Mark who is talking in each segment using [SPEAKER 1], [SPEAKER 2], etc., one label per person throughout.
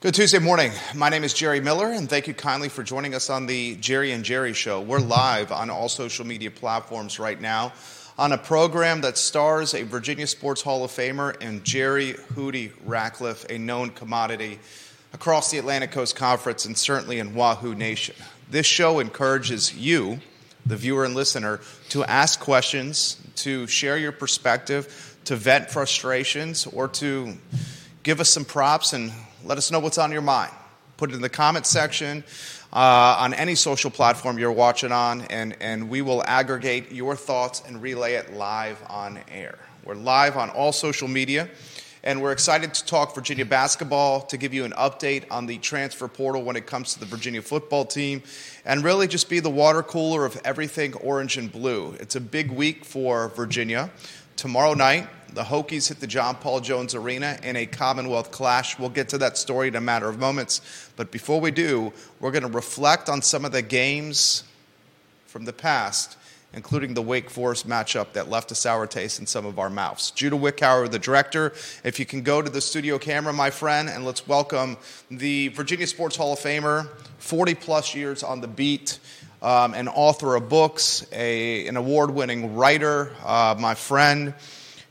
[SPEAKER 1] Good Tuesday morning. My name is Jerry Miller, and thank you kindly for joining us on the Jerry and Jerry Show. We're live on all social media platforms right now on a program that stars a Virginia Sports Hall of Famer and Jerry Hootie Ratcliffe, a known commodity across the Atlantic Coast Conference and certainly in Wahoo Nation. This show encourages you, the viewer and listener, to ask questions, to share your perspective, to vent frustrations, or to give us some props and let us know what's on your mind. Put it in the comment section uh, on any social platform you're watching on, and, and we will aggregate your thoughts and relay it live on air. We're live on all social media, and we're excited to talk Virginia basketball, to give you an update on the transfer portal when it comes to the Virginia football team, and really just be the water cooler of everything orange and blue. It's a big week for Virginia. Tomorrow night, the Hokies hit the John Paul Jones Arena in a Commonwealth clash. We'll get to that story in a matter of moments. But before we do, we're going to reflect on some of the games from the past, including the Wake Forest matchup that left a sour taste in some of our mouths. Judah Wickhauer, the director, if you can go to the studio camera, my friend, and let's welcome the Virginia Sports Hall of Famer, 40 plus years on the beat. Um, an author of books, a, an award winning writer, uh, my friend,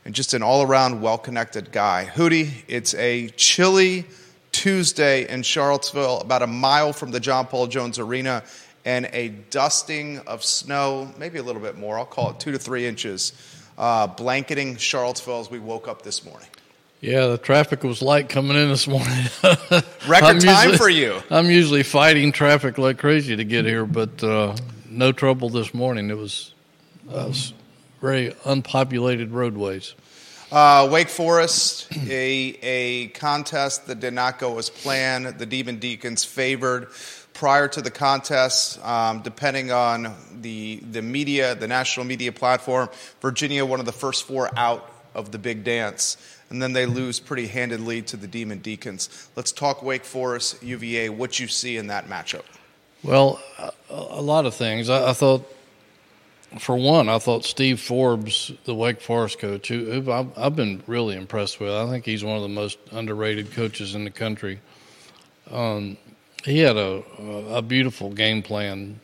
[SPEAKER 1] and just an all around well connected guy. Hootie, it's a chilly Tuesday in Charlottesville, about a mile from the John Paul Jones Arena, and a dusting of snow, maybe a little bit more, I'll call it two to three inches, uh, blanketing Charlottesville as we woke up this morning.
[SPEAKER 2] Yeah, the traffic was light coming in this morning.
[SPEAKER 1] Record time for you.
[SPEAKER 2] I'm usually fighting traffic like crazy to get here, but uh, no trouble this morning. It was, uh, very unpopulated roadways.
[SPEAKER 1] Uh, Wake Forest, a, a contest that did not go as planned. The Demon Deacons favored prior to the contest, um, depending on the, the media, the national media platform. Virginia, one of the first four out of the big dance. And then they lose pretty handedly to the Demon Deacons. Let's talk Wake Forest, UVA, what you see in that matchup.
[SPEAKER 2] Well, a, a lot of things. I, I thought for one, I thought Steve Forbes, the Wake Forest coach, who, who I've, I've, been really impressed with. I think he's one of the most underrated coaches in the country. Um, he had a, a beautiful game plan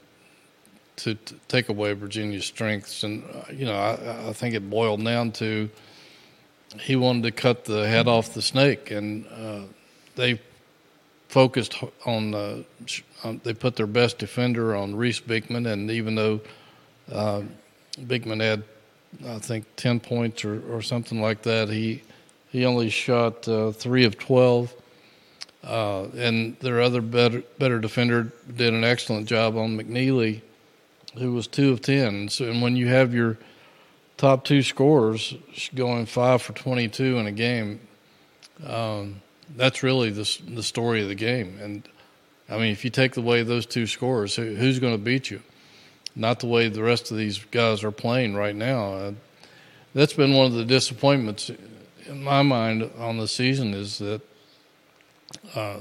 [SPEAKER 2] to, take away Virginia's strengths, and uh, you know I, I, think it boiled down to he wanted to cut the head off the snake, and uh, they focused on, uh, on they put their best defender on Reece Beekman, and even though uh, Beekman had, I think, 10 points or, or something like that. He he only shot uh, three of 12. Uh, and their other better, better defender did an excellent job on McNeely, who was two of 10. So, and when you have your top two scorers going five for 22 in a game, um, that's really the, the story of the game. And I mean, if you take away those two scores, who, who's going to beat you? Not the way the rest of these guys are playing right now. Uh, that's been one of the disappointments in my mind on the season is that, uh,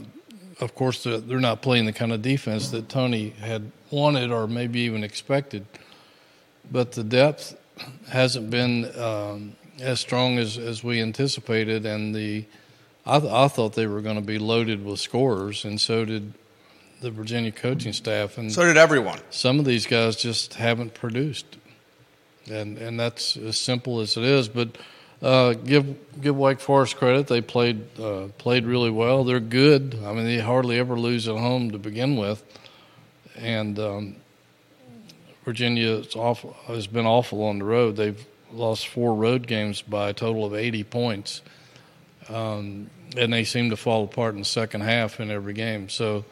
[SPEAKER 2] of course, they're, they're not playing the kind of defense that Tony had wanted or maybe even expected. But the depth hasn't been um, as strong as, as we anticipated, and the I, th- I thought they were going to be loaded with scorers, and so did the Virginia coaching staff, and
[SPEAKER 1] so did everyone.
[SPEAKER 2] Some of these guys just haven't produced, and and that's as simple as it is. But uh, give give Wake Forest credit; they played uh, played really well. They're good. I mean, they hardly ever lose at home to begin with, and um, Virginia awful, has been awful on the road. They've lost four road games by a total of 80 points. Um, and they seem to fall apart in the second half in every game. So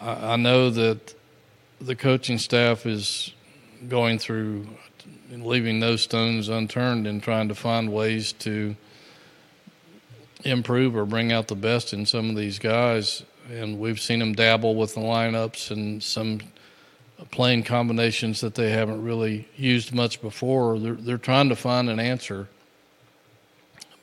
[SPEAKER 2] I, I know that the coaching staff is going through leaving no stones unturned and trying to find ways to improve or bring out the best in some of these guys. And we've seen them dabble with the lineups and some playing combinations that they haven't really used much before. They're, they're trying to find an answer,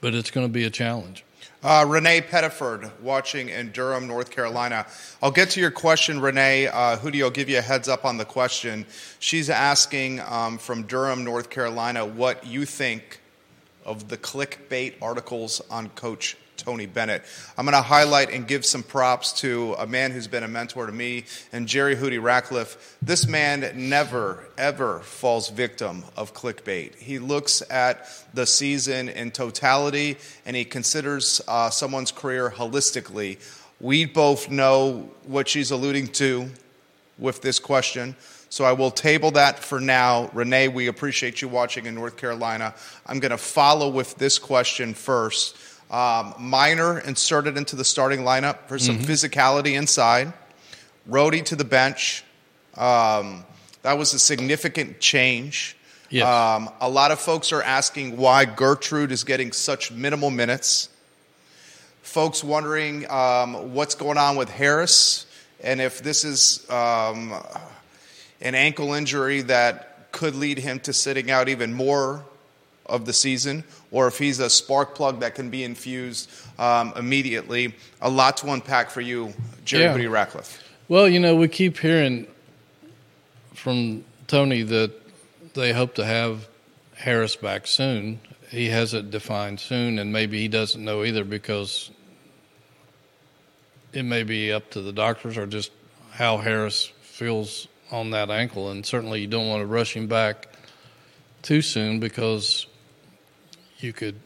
[SPEAKER 2] but it's going to be a challenge.
[SPEAKER 1] Uh, Renee Pettiford watching in Durham, North Carolina. I'll get to your question, Renee. Uh, Hootie will give you a heads up on the question. She's asking um, from Durham, North Carolina, what you think of the clickbait articles on Coach Tony Bennett. I'm going to highlight and give some props to a man who's been a mentor to me and Jerry Hootie Ratcliffe. This man never, ever falls victim of clickbait. He looks at the season in totality and he considers uh, someone's career holistically. We both know what she's alluding to with this question. So I will table that for now. Renee, we appreciate you watching in North Carolina. I'm going to follow with this question first. Um, Minor inserted into the starting lineup for some mm-hmm. physicality inside. Rohde to the bench. Um, that was a significant change.
[SPEAKER 2] Yes.
[SPEAKER 1] Um, a lot of folks are asking why Gertrude is getting such minimal minutes. Folks wondering um, what's going on with Harris and if this is um, an ankle injury that could lead him to sitting out even more of the season, or if he's a spark plug that can be infused um, immediately. A lot to unpack for you, Jerry yeah. Ratcliffe.
[SPEAKER 2] Well, you know, we keep hearing from Tony that they hope to have Harris back soon. He has it defined soon, and maybe he doesn't know either because it may be up to the doctors or just how Harris feels on that ankle. And certainly you don't want to rush him back too soon because you could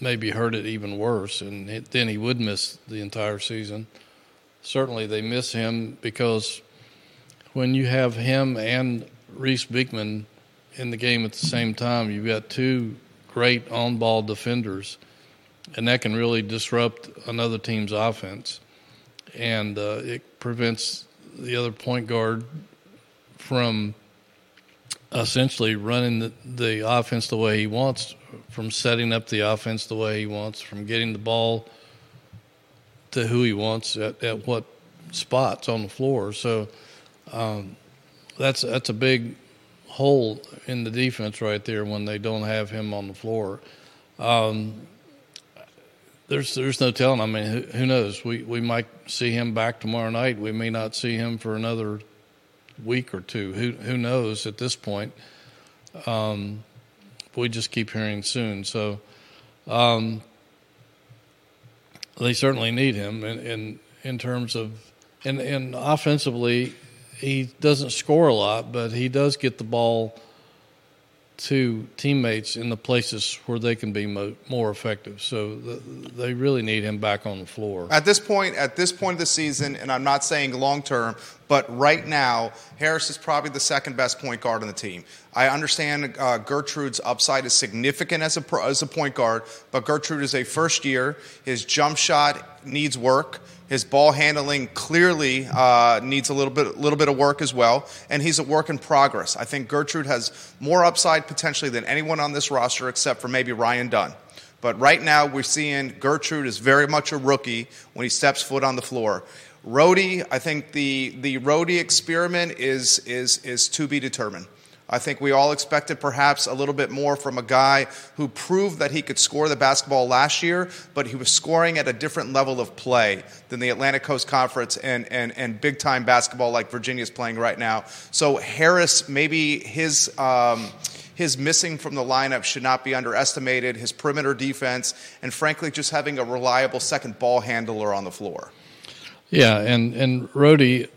[SPEAKER 2] maybe hurt it even worse, and it, then he would miss the entire season. Certainly, they miss him because when you have him and Reece Beekman in the game at the same time, you've got two great on ball defenders, and that can really disrupt another team's offense and uh, it prevents the other point guard from essentially running the, the offense the way he wants, from setting up the offense the way he wants, from getting the ball to who he wants at, at what spots on the floor. So um, that's that's a big hole in the defense right there when they don't have him on the floor. Um, there's there's no telling. I mean, who, who, knows? We we might see him back tomorrow night. We may not see him for another week or two. Who who knows at this point? Um, we just keep hearing soon. So um, they certainly need him in, in in terms of and and offensively, he doesn't score a lot, but he does get the ball to teammates in the places where they can be mo- more effective. So the, they really need him back on the floor.
[SPEAKER 1] At this point, at this point of the season, and I'm not saying long term, but right now, Harris is probably the second best point guard on the team. I understand uh, Gertrude's upside is significant as a pro, as a point guard, but Gertrude is a first year. His jump shot needs work. His ball handling clearly uh, needs a little bit, little bit of work as well, and he's a work in progress. I think Gertrude has more upside potentially than anyone on this roster, except for maybe Ryan Dunn. But right now, we're seeing Gertrude is very much a rookie when he steps foot on the floor. Rohde, I think the the Rohde experiment is is is to be determined. I think we all expected perhaps a little bit more from a guy who proved that he could score the basketball last year, but he was scoring at a different level of play than the Atlantic Coast Conference and, and, and big time basketball like Virginia is playing right now. So Harris, maybe his. Um, his missing from the lineup should not be underestimated, his perimeter defense, and frankly, just having a reliable second ball handler on the floor.
[SPEAKER 2] Yeah, and, and Rohde,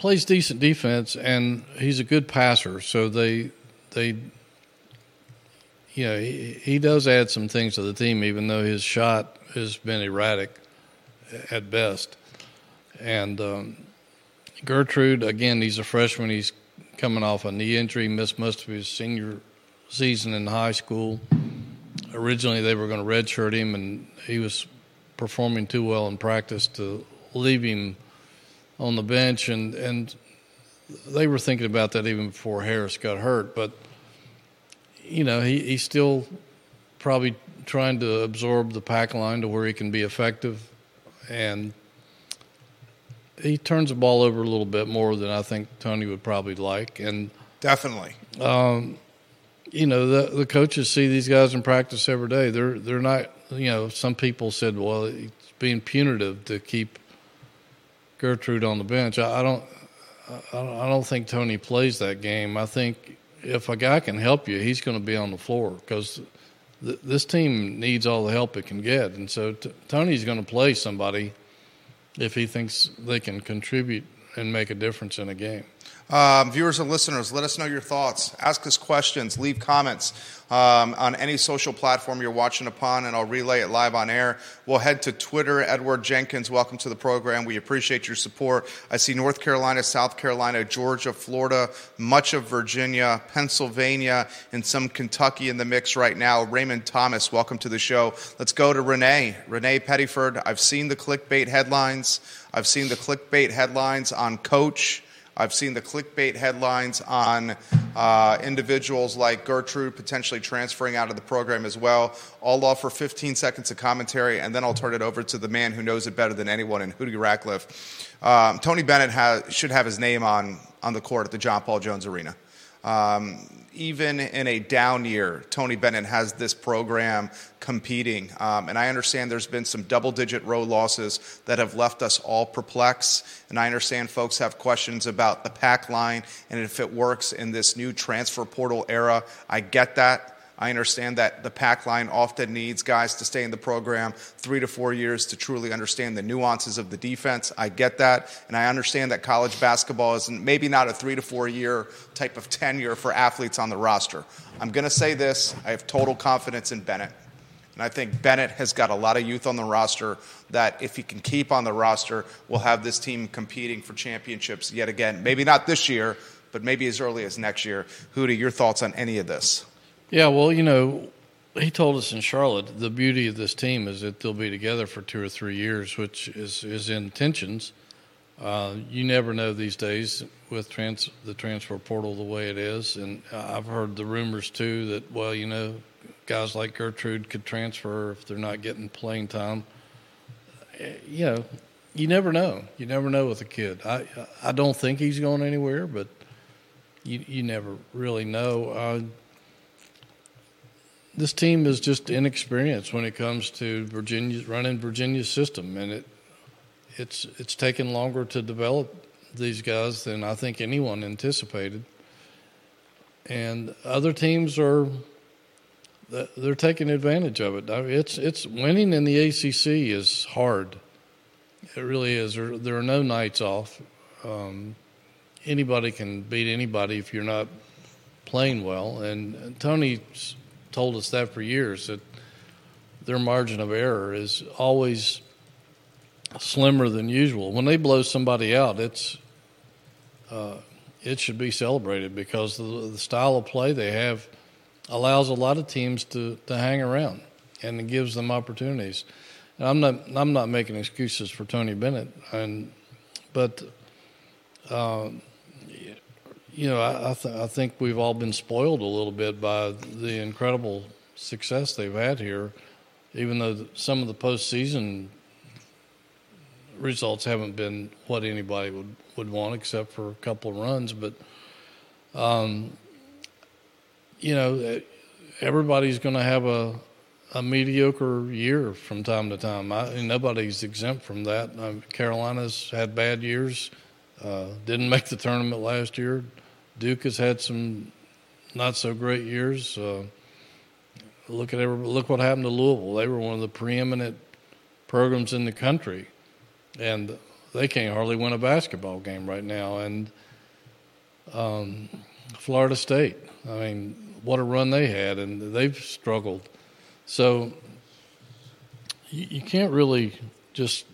[SPEAKER 2] plays decent defense, and he's a good passer. So they they you know he, he does add some things to the team, even though his shot has been erratic at best. And um, Gertrude, again, he's a freshman. He's coming off a knee injury, missed most of his senior season in high school. Originally, they were going to redshirt him, and he was performing too well in practice to leave him on the bench, and and they were thinking about that even before Harris got hurt. But you know, he he's still probably trying to absorb the pack line to where he can be effective, and he turns the ball over a little bit more than I think Tony would probably like, and
[SPEAKER 1] definitely.
[SPEAKER 2] Um, you know, the the coaches see these guys in practice every day. They're they're not. You know, some people said, well, it's being punitive to keep Gertrude on the bench. I, I don't. I don't think Tony plays that game. I think if a guy can help you, he's going to be on the floor because th- this team needs all the help it can get, and so t- Tony's going to play somebody if he thinks they can contribute and make a difference in a game.
[SPEAKER 1] Um, viewers and listeners, let us know your thoughts. Ask us questions. Leave comments um, on any social platform you're watching upon, and I'll relay it live on air. We'll head to Twitter. Edward Jenkins, welcome to the program. We appreciate your support. I see North Carolina, South Carolina, Georgia, Florida, much of Virginia, Pennsylvania, and some Kentucky in the mix right now. Raymond Thomas, welcome to the show. Let's go to Renee. Renee Pettiford, I've seen the clickbait headlines. I've seen the clickbait headlines on Coach. I've seen the clickbait headlines on uh, individuals like Gertrude potentially transferring out of the program as well. I'll offer 15 seconds of commentary, and then I'll turn it over to the man who knows it better than anyone in Hootie Ratcliffe. Um, Tony Bennett should have his name on, on the court at the John Paul Jones Arena. Um, even in a down year, Tony Bennett has this program competing. Um, and I understand there's been some double digit row losses that have left us all perplexed. And I understand folks have questions about the pack line and if it works in this new transfer portal era. I get that. I understand that the pack line often needs guys to stay in the program three to four years to truly understand the nuances of the defense. I get that. And I understand that college basketball is maybe not a three to four year type of tenure for athletes on the roster. I'm going to say this I have total confidence in Bennett. And I think Bennett has got a lot of youth on the roster that, if he can keep on the roster, will have this team competing for championships yet again. Maybe not this year, but maybe as early as next year. Hootie, your thoughts on any of this?
[SPEAKER 2] Yeah, well, you know, he told us in Charlotte the beauty of this team is that they'll be together for two or three years, which is is intentions. Uh, you never know these days with trans, the transfer portal the way it is, and I've heard the rumors too that well, you know, guys like Gertrude could transfer if they're not getting playing time. Eh, you know, you never know. You never know with a kid. I I don't think he's going anywhere, but you you never really know. Uh, this team is just inexperienced when it comes to Virginia running Virginia's system, and it it's it's taken longer to develop these guys than I think anyone anticipated. And other teams are they're taking advantage of it. It's it's winning in the ACC is hard. It really is. There, there are no nights off. Um, anybody can beat anybody if you're not playing well. And Tony's told us that for years that their margin of error is always slimmer than usual. When they blow somebody out, it's uh, it should be celebrated because the, the, style of play they have allows a lot of teams to, to hang around and it gives them opportunities. And I'm not I'm not making excuses for Tony Bennett, and but. Um, you know, I, I, th- I, think we've all been spoiled a little bit by the incredible success they've had here, even though some of the postseason results haven't been what anybody would, would want, except for a couple of runs. But, um, you know, everybody's going to have a, a mediocre year from time to time. I, nobody's exempt from that. Carolina's had bad years. Uh, didn't make the tournament last year. Duke has had some not so great years. Uh, look at look what happened to Louisville. They were one of the preeminent programs in the country, and they can't hardly win a basketball game right now. And um, Florida State, I mean, what a run they had, and they've struggled. So you, you can't really just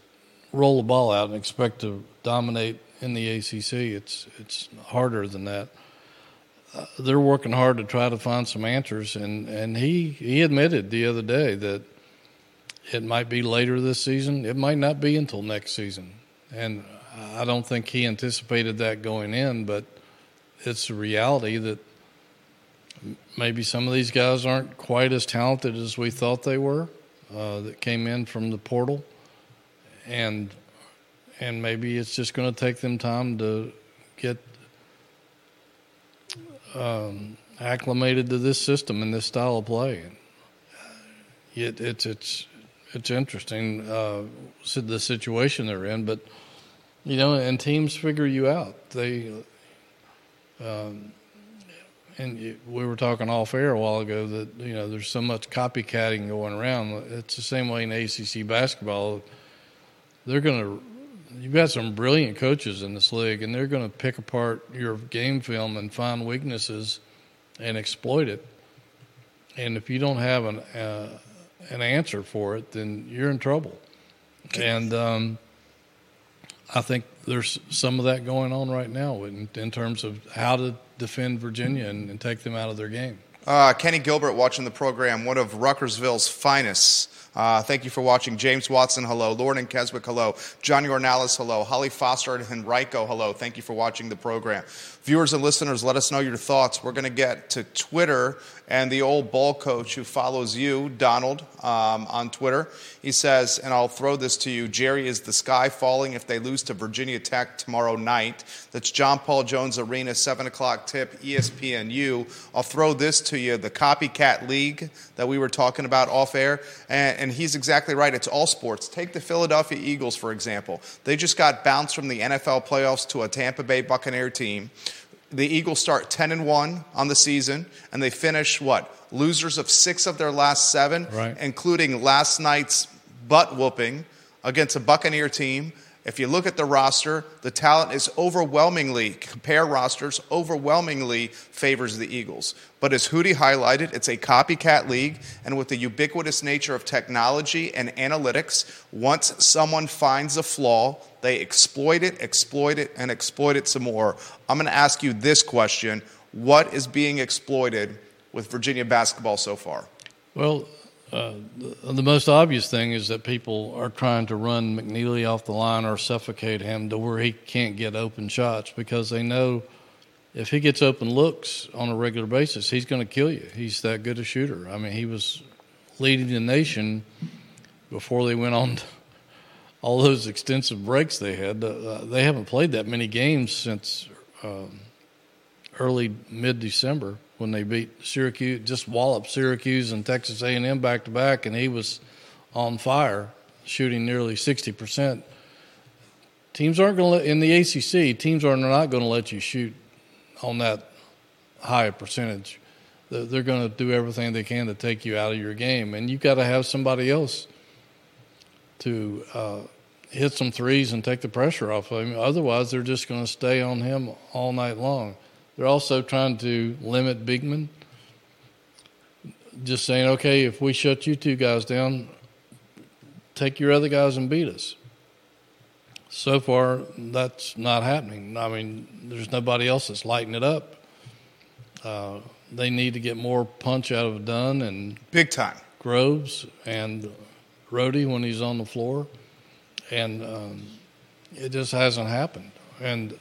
[SPEAKER 2] roll the ball out and expect to dominate in the ACC. It's it's harder than that. Uh, they're working hard to try to find some answers, and and he he admitted the other day that it might be later this season. It might not be until next season, and I don't think he anticipated that going in, but it's a reality that maybe some of these guys aren't quite as talented as we thought they were uh, that came in from the portal, and and maybe it's just going to take them time to get um, acclimated to this system and this style of play. It, it's it's it's interesting uh, the situation they're in, but you know, and teams figure you out. They um, and we were talking off air a while ago that you know there's so much copycatting going around. It's the same way in ACC basketball. They're going to you've got some brilliant coaches in this league, and they're going to pick apart your game film and find weaknesses and exploit it. And if you don't have an uh, an answer for it, then you're in trouble. And um, I think there's some of that going on right now in, in terms of how to defend Virginia and, and take them out of their game.
[SPEAKER 1] Uh, Kenny Gilbert watching the program, one of Ruckersville's finest. Uh, thank you for watching. James Watson, hello. Lauren and Keswick, hello. Johnny Ornalis, hello. Holly Foster and Henrico, hello. Thank you for watching the program. Viewers and listeners, let us know your thoughts. We're going to get to Twitter and the old ball coach who follows you, Donald, um, on Twitter. He says, and I'll throw this to you Jerry, is the sky falling if they lose to Virginia Tech tomorrow night? That's John Paul Jones Arena, 7 o'clock tip, ESPNU. I'll throw this to you the copycat league that we were talking about off air. And, and he's exactly right. It's all sports. Take the Philadelphia Eagles, for example. They just got bounced from the NFL playoffs to a Tampa Bay Buccaneer team the Eagles start 10 and 1 on the season, and they finish what? Losers of six of their last seven,
[SPEAKER 2] right.
[SPEAKER 1] including last night's butt whooping against a Buccaneer team. If you look at the roster, the talent is overwhelmingly, compare rosters, overwhelmingly favors the Eagles. But as Hootie highlighted, it's a copycat league, and with the ubiquitous nature of technology and analytics, once someone finds a flaw, they exploit it, exploit it, and exploit it some more. I'm going to ask you this question What is being exploited with Virginia basketball so far?
[SPEAKER 2] Well, uh, the, most obvious thing is that people are trying to run McNeely off the line or suffocate him to where he can't get open shots because they know if he gets open looks on a regular basis, he's going to kill you. He's that good a shooter. I mean, he was leading the nation before they went on all those extensive breaks they had. Uh, they haven't played that many games since um, early mid December when they beat Syracuse, just walloped Syracuse and Texas A&M back to back, and he was on fire, shooting nearly sixty percent. Teams aren't going to in the ACC. Teams are not going to let you shoot on that high percentage. They're going to do everything they can to take you out of your game, and you've got to have somebody else to uh, hit some threes and take the pressure off of him. Otherwise, they're just going to stay on him all night long. They're also trying to limit Beekman. Just saying, okay, if we shut you two guys down, take your other guys and beat us. So far, that's not happening. I mean, there's nobody else that's lighting it up. Uh, they need to get more punch out of Dunn and
[SPEAKER 1] big time
[SPEAKER 2] Groves and Rohde when he's on the floor and um, it just hasn't happened. And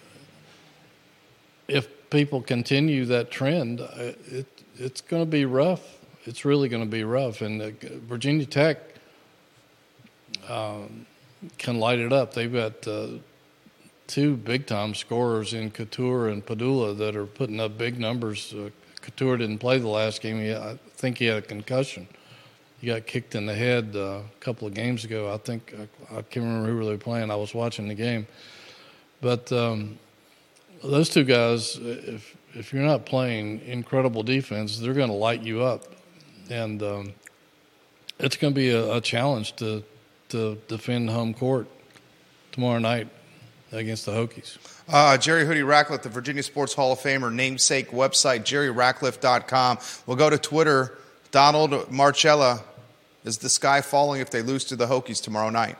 [SPEAKER 2] if people continue that trend, uh, it it's going to be rough. It's really going to be rough. And uh, Virginia Tech um, can light it up. They've got uh, two big time scorers in Cattoor and Pedulla that are putting up big numbers. Uh, Cattoor didn't play the last game. He, I think he had a concussion he got kicked in the head uh, a couple of games ago. I think I, I, can't remember who they were playing. I was watching the game, but um, those two guys, if if you're not playing incredible defense, they're going to light you up, and um, it's going to be a, a challenge to to defend home court tomorrow night against the Hokies.
[SPEAKER 1] Uh, Jerry Hootie Ratcliffe, the Virginia Sports Hall of Famer, namesake website, jerryratcliffe.com. We'll go to Twitter. Donald Marcella is the sky falling if they lose to the Hokies tomorrow night?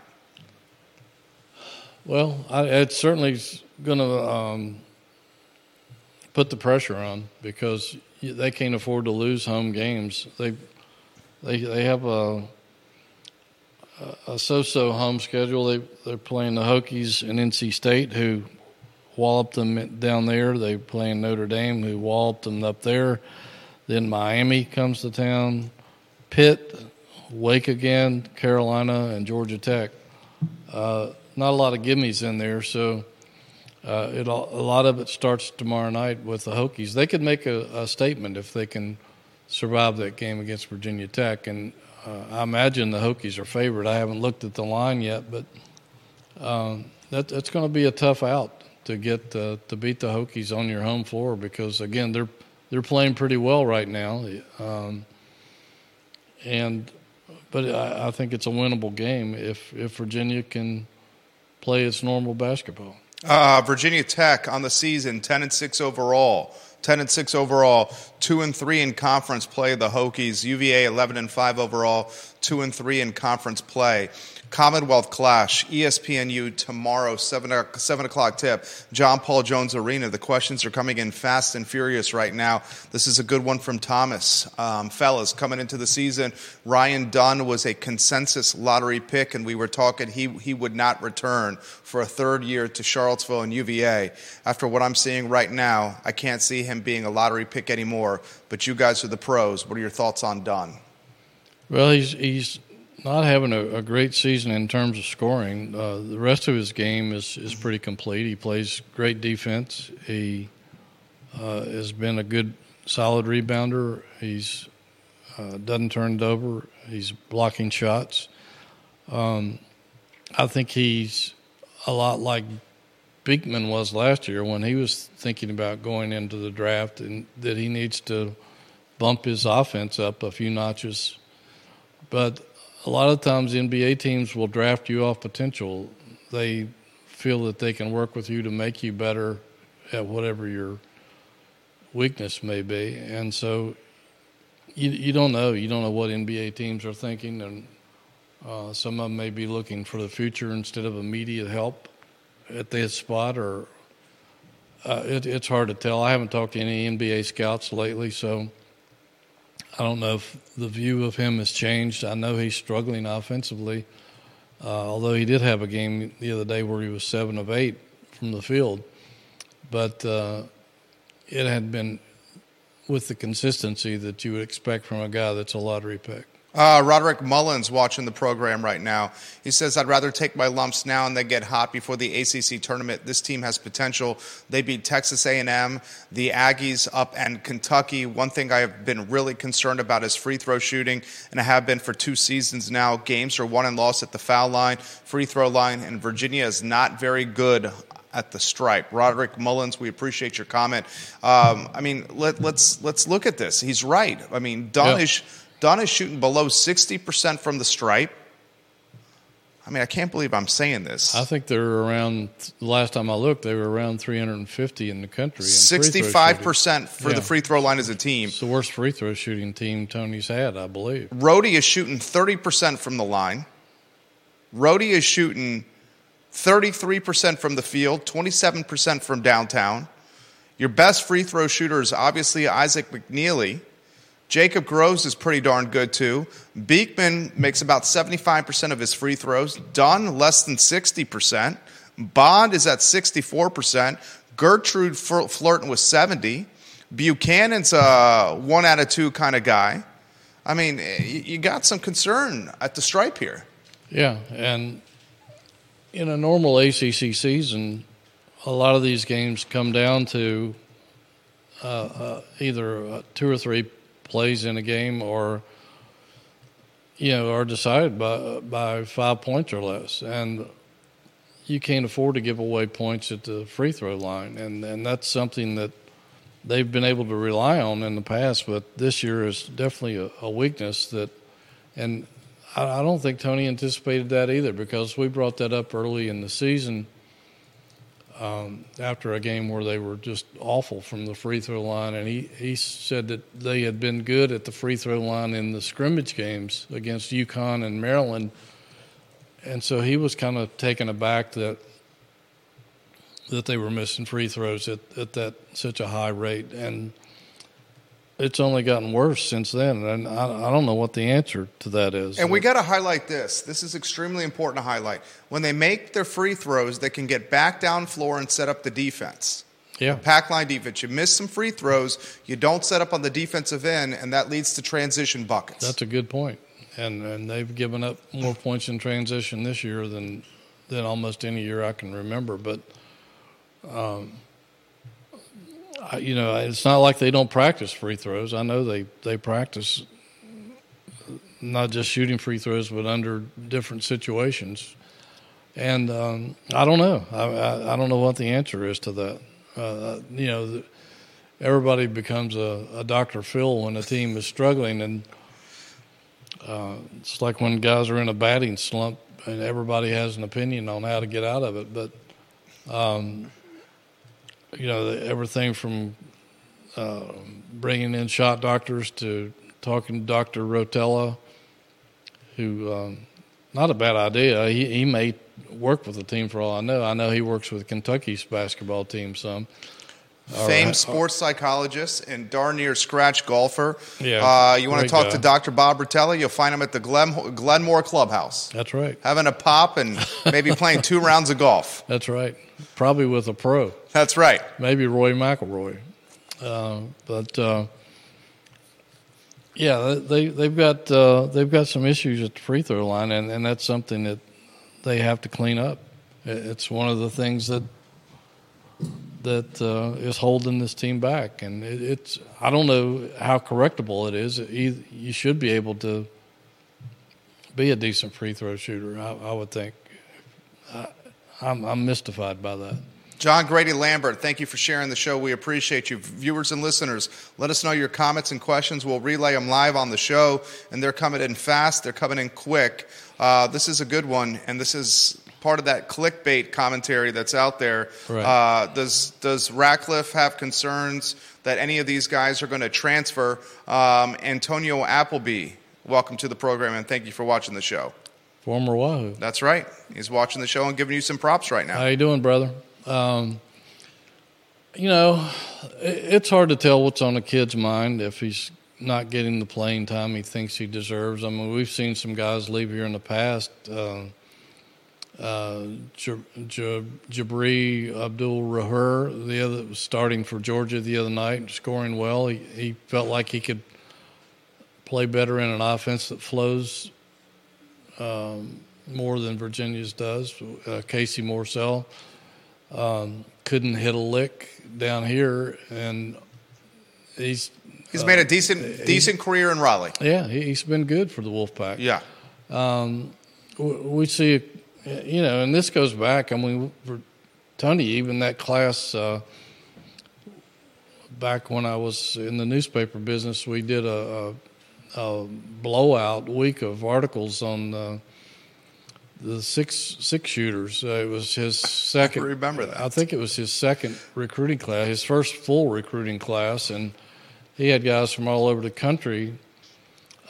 [SPEAKER 2] Well, I, it's certainly going to um, put the pressure on because they can't afford to lose home games. They they they have a a so-so home schedule. They they're playing the Hokies and NC State, who walloped them down there. They playing Notre Dame, who walloped them up there. Then Miami comes to town. Pitt Wake again, Carolina, and Georgia Tech. Uh, not a lot of gimmies in there, so uh, it, a lot of it starts tomorrow night with the Hokies. They could make a, a statement if they can survive that game against Virginia Tech, and uh, I imagine the Hokies are favored. I haven't looked at the line yet, but um, that, that's going to be a tough out to get uh, to beat the Hokies on your home floor because again they're they're playing pretty well right now. Um, and but I, I, think it's a winnable game if if Virginia can play its normal basketball.
[SPEAKER 1] Uh, Virginia Tech on the season, ten and six overall. 10 and 6 overall, 2 and 3 in conference play the Hokies. UVA 11 and 5 overall, 2 and 3 in conference play. Commonwealth Clash, ESPNU tomorrow, 7, 7 o'clock tip, John Paul Jones Arena. The questions are coming in fast and furious right now. This is a good one from Thomas. Um, fellas, coming into the season, Ryan Dunn was a consensus lottery pick, and we were talking he, he would not return for a third year to Charlottesville and UVA. After what I'm seeing right now, I can't see him being a lottery pick anymore, but you guys are the pros. What are your thoughts on Dunn?
[SPEAKER 2] Well, he's he's not having a, a, great season in terms of scoring. Uh, the rest of his game is, is pretty complete. He plays great defense. He uh, has been a good, solid rebounder. He's uh, doesn't turn it over. He's blocking shots. Um, I think he's a lot like Beekman was last year when he was thinking about going into the draft, and that he needs to bump his offense up a few notches. But a lot of times NBA teams will draft you off potential. They feel that they can work with you to make you better at whatever your weakness may be. And so you you don't know. You don't know what NBA teams are thinking, and uh, some of them may be looking for the future instead of immediate help at this spot. Or uh, it, it's hard to tell. I haven't talked to any NBA scouts lately, so I don't know if the view of him has changed. I know he's struggling offensively, uh, although he did have a game the other day where he was seven of eight from the field. But uh, it had been with the consistency that you would expect from a guy that's a lottery pick.
[SPEAKER 1] Uh, Roderick Mullins watching the program right now. He says, I'd rather take my lumps now and then get hot before the ACC tournament. This team has potential. They beat Texas A&M, the Aggies up, and Kentucky. One thing I have been really concerned about is free throw shooting, and I have been for two seasons now. Games are won and lost at the foul line, free throw line, and Virginia is not very good at the stripe. Roderick Mullins, we appreciate your comment. Um, I mean, let, us let's, let's look at this. He's right. I mean, Dunn is Dunn is shooting below 60% from the stripe. I mean, I can't believe I'm saying this.
[SPEAKER 2] I think they're around, last time I looked, they were around 350 in the country.
[SPEAKER 1] 65% for yeah. the free throw line as a team.
[SPEAKER 2] It's the worst free throw shooting team Tony's had, I believe.
[SPEAKER 1] Rohde is shooting 30% from the line. Rohde is shooting 33% from the field, 27% from downtown. Your best free throw shooter is obviously Isaac McNeely Jacob Groves is pretty darn good too. Beekman makes about 75% of his free throws. Dunn, less than 60%. Bond is at 64%. Gertrude flirting with 70. Buchanan's a one out of two kind of guy. I mean, you got some concern at the stripe here.
[SPEAKER 2] Yeah, and in a normal ACC season, a lot of these games come down to uh, uh, either two or three plays in a game or you know are decided by by five points or less. And you can't afford to give away points at the free throw line. And and that's something that they've been able to rely on in the past but this year is definitely a, a weakness that and I, I don't think Tony anticipated that either because we brought that up early in the season um, after a game where they were just awful from the free throw line, and he, he said that they had been good at the free throw line in the scrimmage games against UConn and Maryland, and so he was kind of taken aback that that they were missing free throws at, at that such a high rate, and it's only gotten worse since then, and I, I don't know what the answer to that is.
[SPEAKER 1] And we got to highlight this. This is extremely important to highlight. When they make their free throws, they can get back down floor and set up the defense.
[SPEAKER 2] Yeah.
[SPEAKER 1] Pack line defense. You miss some free throws, you don't set up on the defensive end, and that leads to transition buckets.
[SPEAKER 2] That's a good point. And and they've given up more points in transition this year than than almost any year I can remember. But um, you know, it's not like they don't practice free throws. I know they, they practice not just shooting free throws, but under different situations. And um, I don't know. I, I, I, don't know what the answer is to that. Uh, you know, everybody becomes a, a Dr. Phil when a team is struggling, and uh, it's like when guys are in a batting slump and everybody has an opinion on how to get out of it. But um, you know, everything from uh, bringing in shot doctors to talking to Dr. Rotella, who um, not a bad idea. He he may work with the team for all I know. I know he works with Kentucky's basketball team some.
[SPEAKER 1] Famed right. sports psychologist and darn near scratch golfer.
[SPEAKER 2] Yeah,
[SPEAKER 1] uh, you want to talk guy. to Dr. Bob Rotella? You'll find him at the Glen, Glenmore Clubhouse.
[SPEAKER 2] That's right.
[SPEAKER 1] Having a pop and maybe playing two rounds of golf.
[SPEAKER 2] That's right. Probably with a pro.
[SPEAKER 1] That's right.
[SPEAKER 2] Maybe Roy McIlroy. Uh, but uh, yeah, they they've got uh, they've got some issues at the free throw line, and, and that's something that they have to clean up. It's one of the things that that uh, is holding this team back, and it, it's I don't know how correctable it is. You should be able to be a decent free throw shooter. I, I would think. I, I'm, I'm mystified by that.
[SPEAKER 1] John Grady Lambert, thank you for sharing the show. We appreciate you. Viewers and listeners, let us know your comments and questions. We'll relay them live on the show, and they're coming in fast, they're coming in quick. Uh, this is a good one, and this is part of that clickbait commentary that's out there.
[SPEAKER 2] Right.
[SPEAKER 1] Uh, does, does Ratcliffe have concerns that any of these guys are going to transfer? Um, Antonio Appleby, welcome to the program, and thank you for watching the show.
[SPEAKER 2] Former Wahoo.
[SPEAKER 1] That's right. He's watching the show and giving you some props right now.
[SPEAKER 2] How you doing, brother? Um, you know, it's hard to tell what's on a kid's mind if he's not getting the playing time he thinks he deserves. I mean, we've seen some guys leave here in the past. Uh, uh, Jabri Abdur-Rahim, the other starting for Georgia the other night, scoring well. He, he felt like he could play better in an offense that flows um, more than Virginia's does. Uh, Casey Morsell um, couldn't hit a lick down here, and he's
[SPEAKER 1] he's uh, made a decent decent career in Raleigh.
[SPEAKER 2] Yeah, he's been good for the Wolfpack.
[SPEAKER 1] Yeah,
[SPEAKER 2] um, we see, you know, and this goes back. I mean, for Tony, even that class. Uh, back when I was in the newspaper business, we did a, a, a blowout week of articles on uh, the six six shooters. Uh, it was his second.
[SPEAKER 1] I remember that?
[SPEAKER 2] I think it was his second recruiting class, his first full recruiting class, and he had guys from all over the country.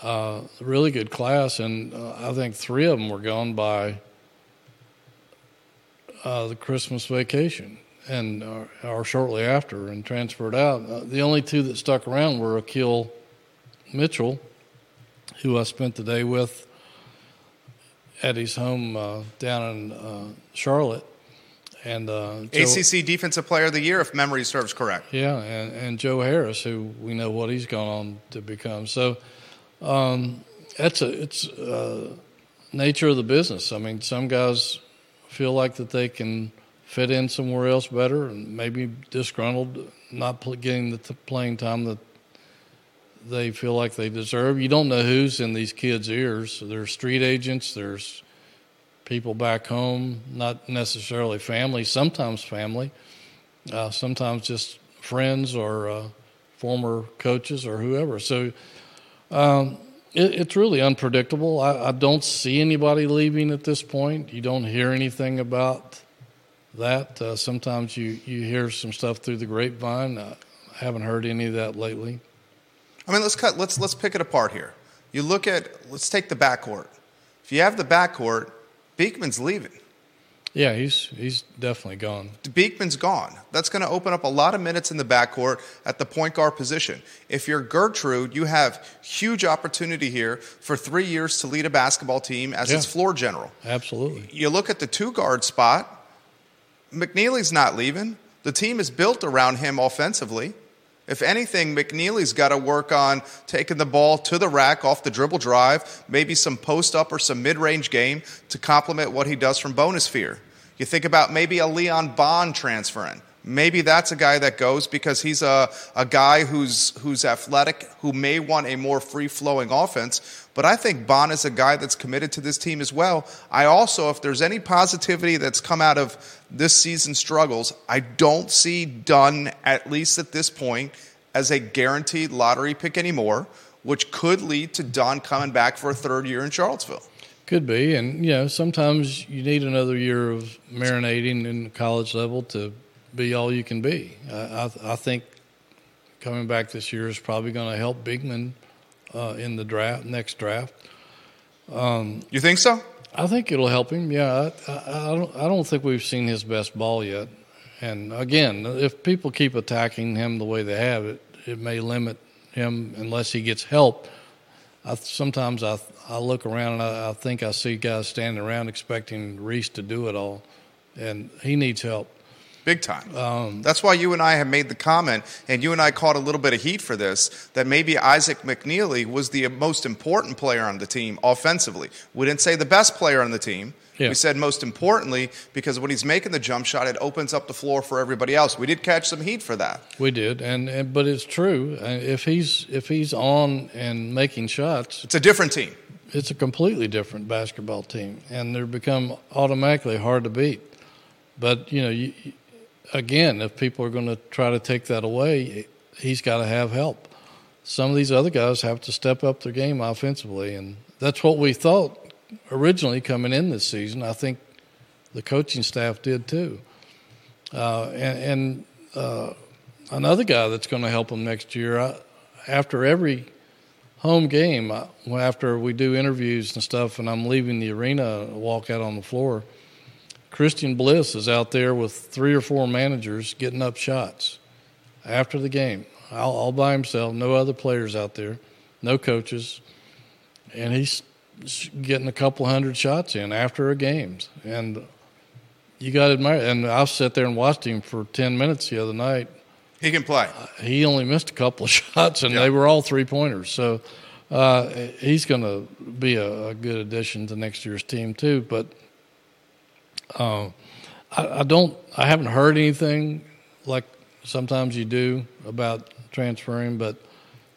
[SPEAKER 2] Uh, really good class, and uh, I think three of them were gone by uh, the Christmas vacation and uh, or shortly after, and transferred out. Uh, the only two that stuck around were Akil Mitchell, who I spent the day with Eddie's home uh, down in uh, Charlotte. And uh,
[SPEAKER 1] Joe, ACC Defensive Player of the Year, if memory serves correct.
[SPEAKER 2] Yeah, and, and Joe Harris, who we know what he's gone on to become. So um, that's a it's uh, nature of the business. I mean, some guys feel like that they can fit in somewhere else better, and maybe disgruntled, not getting the playing time that they feel like they deserve. You don't know who's in these kids' ears. There's street agents, there's people back home, not necessarily family, sometimes family, uh, sometimes just friends or uh, former coaches or whoever. So um, it, it's really unpredictable. I, I, don't see anybody leaving at this point. You don't hear anything about that. Uh, sometimes you, you hear some stuff through the grapevine. I haven't heard any of that lately.
[SPEAKER 1] I mean, let's cut. Let's let's pick it apart here. You look at. Let's take the backcourt. If you have the backcourt, Beekman's leaving.
[SPEAKER 2] Yeah, he's he's definitely gone.
[SPEAKER 1] Beekman's gone. That's going to open up a lot of minutes in the backcourt at the point guard position. If you're Gertrude, you have huge opportunity here for three years to lead a basketball team as yeah, its floor general.
[SPEAKER 2] Absolutely.
[SPEAKER 1] You look at the two guard spot. McNeely's not leaving. The team is built around him offensively. If anything, McNeely's got to work on taking the ball to the rack off the dribble drive, maybe some post up or some mid range game to complement what he does from bonus fear. You think about maybe a Leon Bond transferring. maybe that's a guy that goes because he's a, a guy who's who's athletic, who may want a more free flowing offense. But I think Bond is a guy that's committed to this team as well. I also, if there's any positivity that's come out of this season's struggles, I don't see Dunn, at least at this point, as a guaranteed lottery pick anymore, which could lead to Dunn coming back for a third year in Charlottesville.
[SPEAKER 2] Could be, and you know, sometimes you need another year of marinating in the college level to be all you can be. I, I, I think coming back this year is probably going to help Beekman uh, in the draft, next draft.
[SPEAKER 1] Um, you think so?
[SPEAKER 2] I think it'll help him. Yeah, I, I, I, don't. I don't think we've seen his best ball yet. And again, if people keep attacking him the way they have, it it may limit him unless he gets help. I, sometimes I I look around and I, I think I see guys standing around expecting Reece to do it all, and he needs help.
[SPEAKER 1] Big time. Um, That's why you and I have made the comment, and you and I caught a little bit of heat for this, that maybe Isaac McNeely was the most important player on the team offensively. We didn't say the best player on the team. Yeah. We said most importantly because when he's making the jump shot, it opens up the floor for everybody else. We did catch some heat for that.
[SPEAKER 2] We did, and, and but it's true. Uh, if he's if he's on and making shots,
[SPEAKER 1] it's a different team.
[SPEAKER 2] It's a completely different basketball team, and they're become automatically hard to beat. But you know, you, again, if people are going to try to take that away, he's got to have help. Some of these other guys have to step up their game offensively, and that's what we thought originally coming in this season. I think the coaching staff did too. Uh, and, and uh, another guy that's going to help them next year, I, after every home game, I, after we do interviews and stuff, and I'm leaving the arena, walk out on the floor – Christian Bliss is out there with three or four managers getting up shots after the game, all, all by himself, no other players out there, no coaches, and he's getting a couple hundred shots in after a game. And you got to admire. And I sat there and watched him for ten minutes the other night.
[SPEAKER 1] He can play.
[SPEAKER 2] Uh, he only missed a couple of shots, and they were all three pointers. So uh, he's going to be a, a, good addition to next year's team too. But uh, I, I, don't. I haven't heard anything like sometimes you do about transferring, but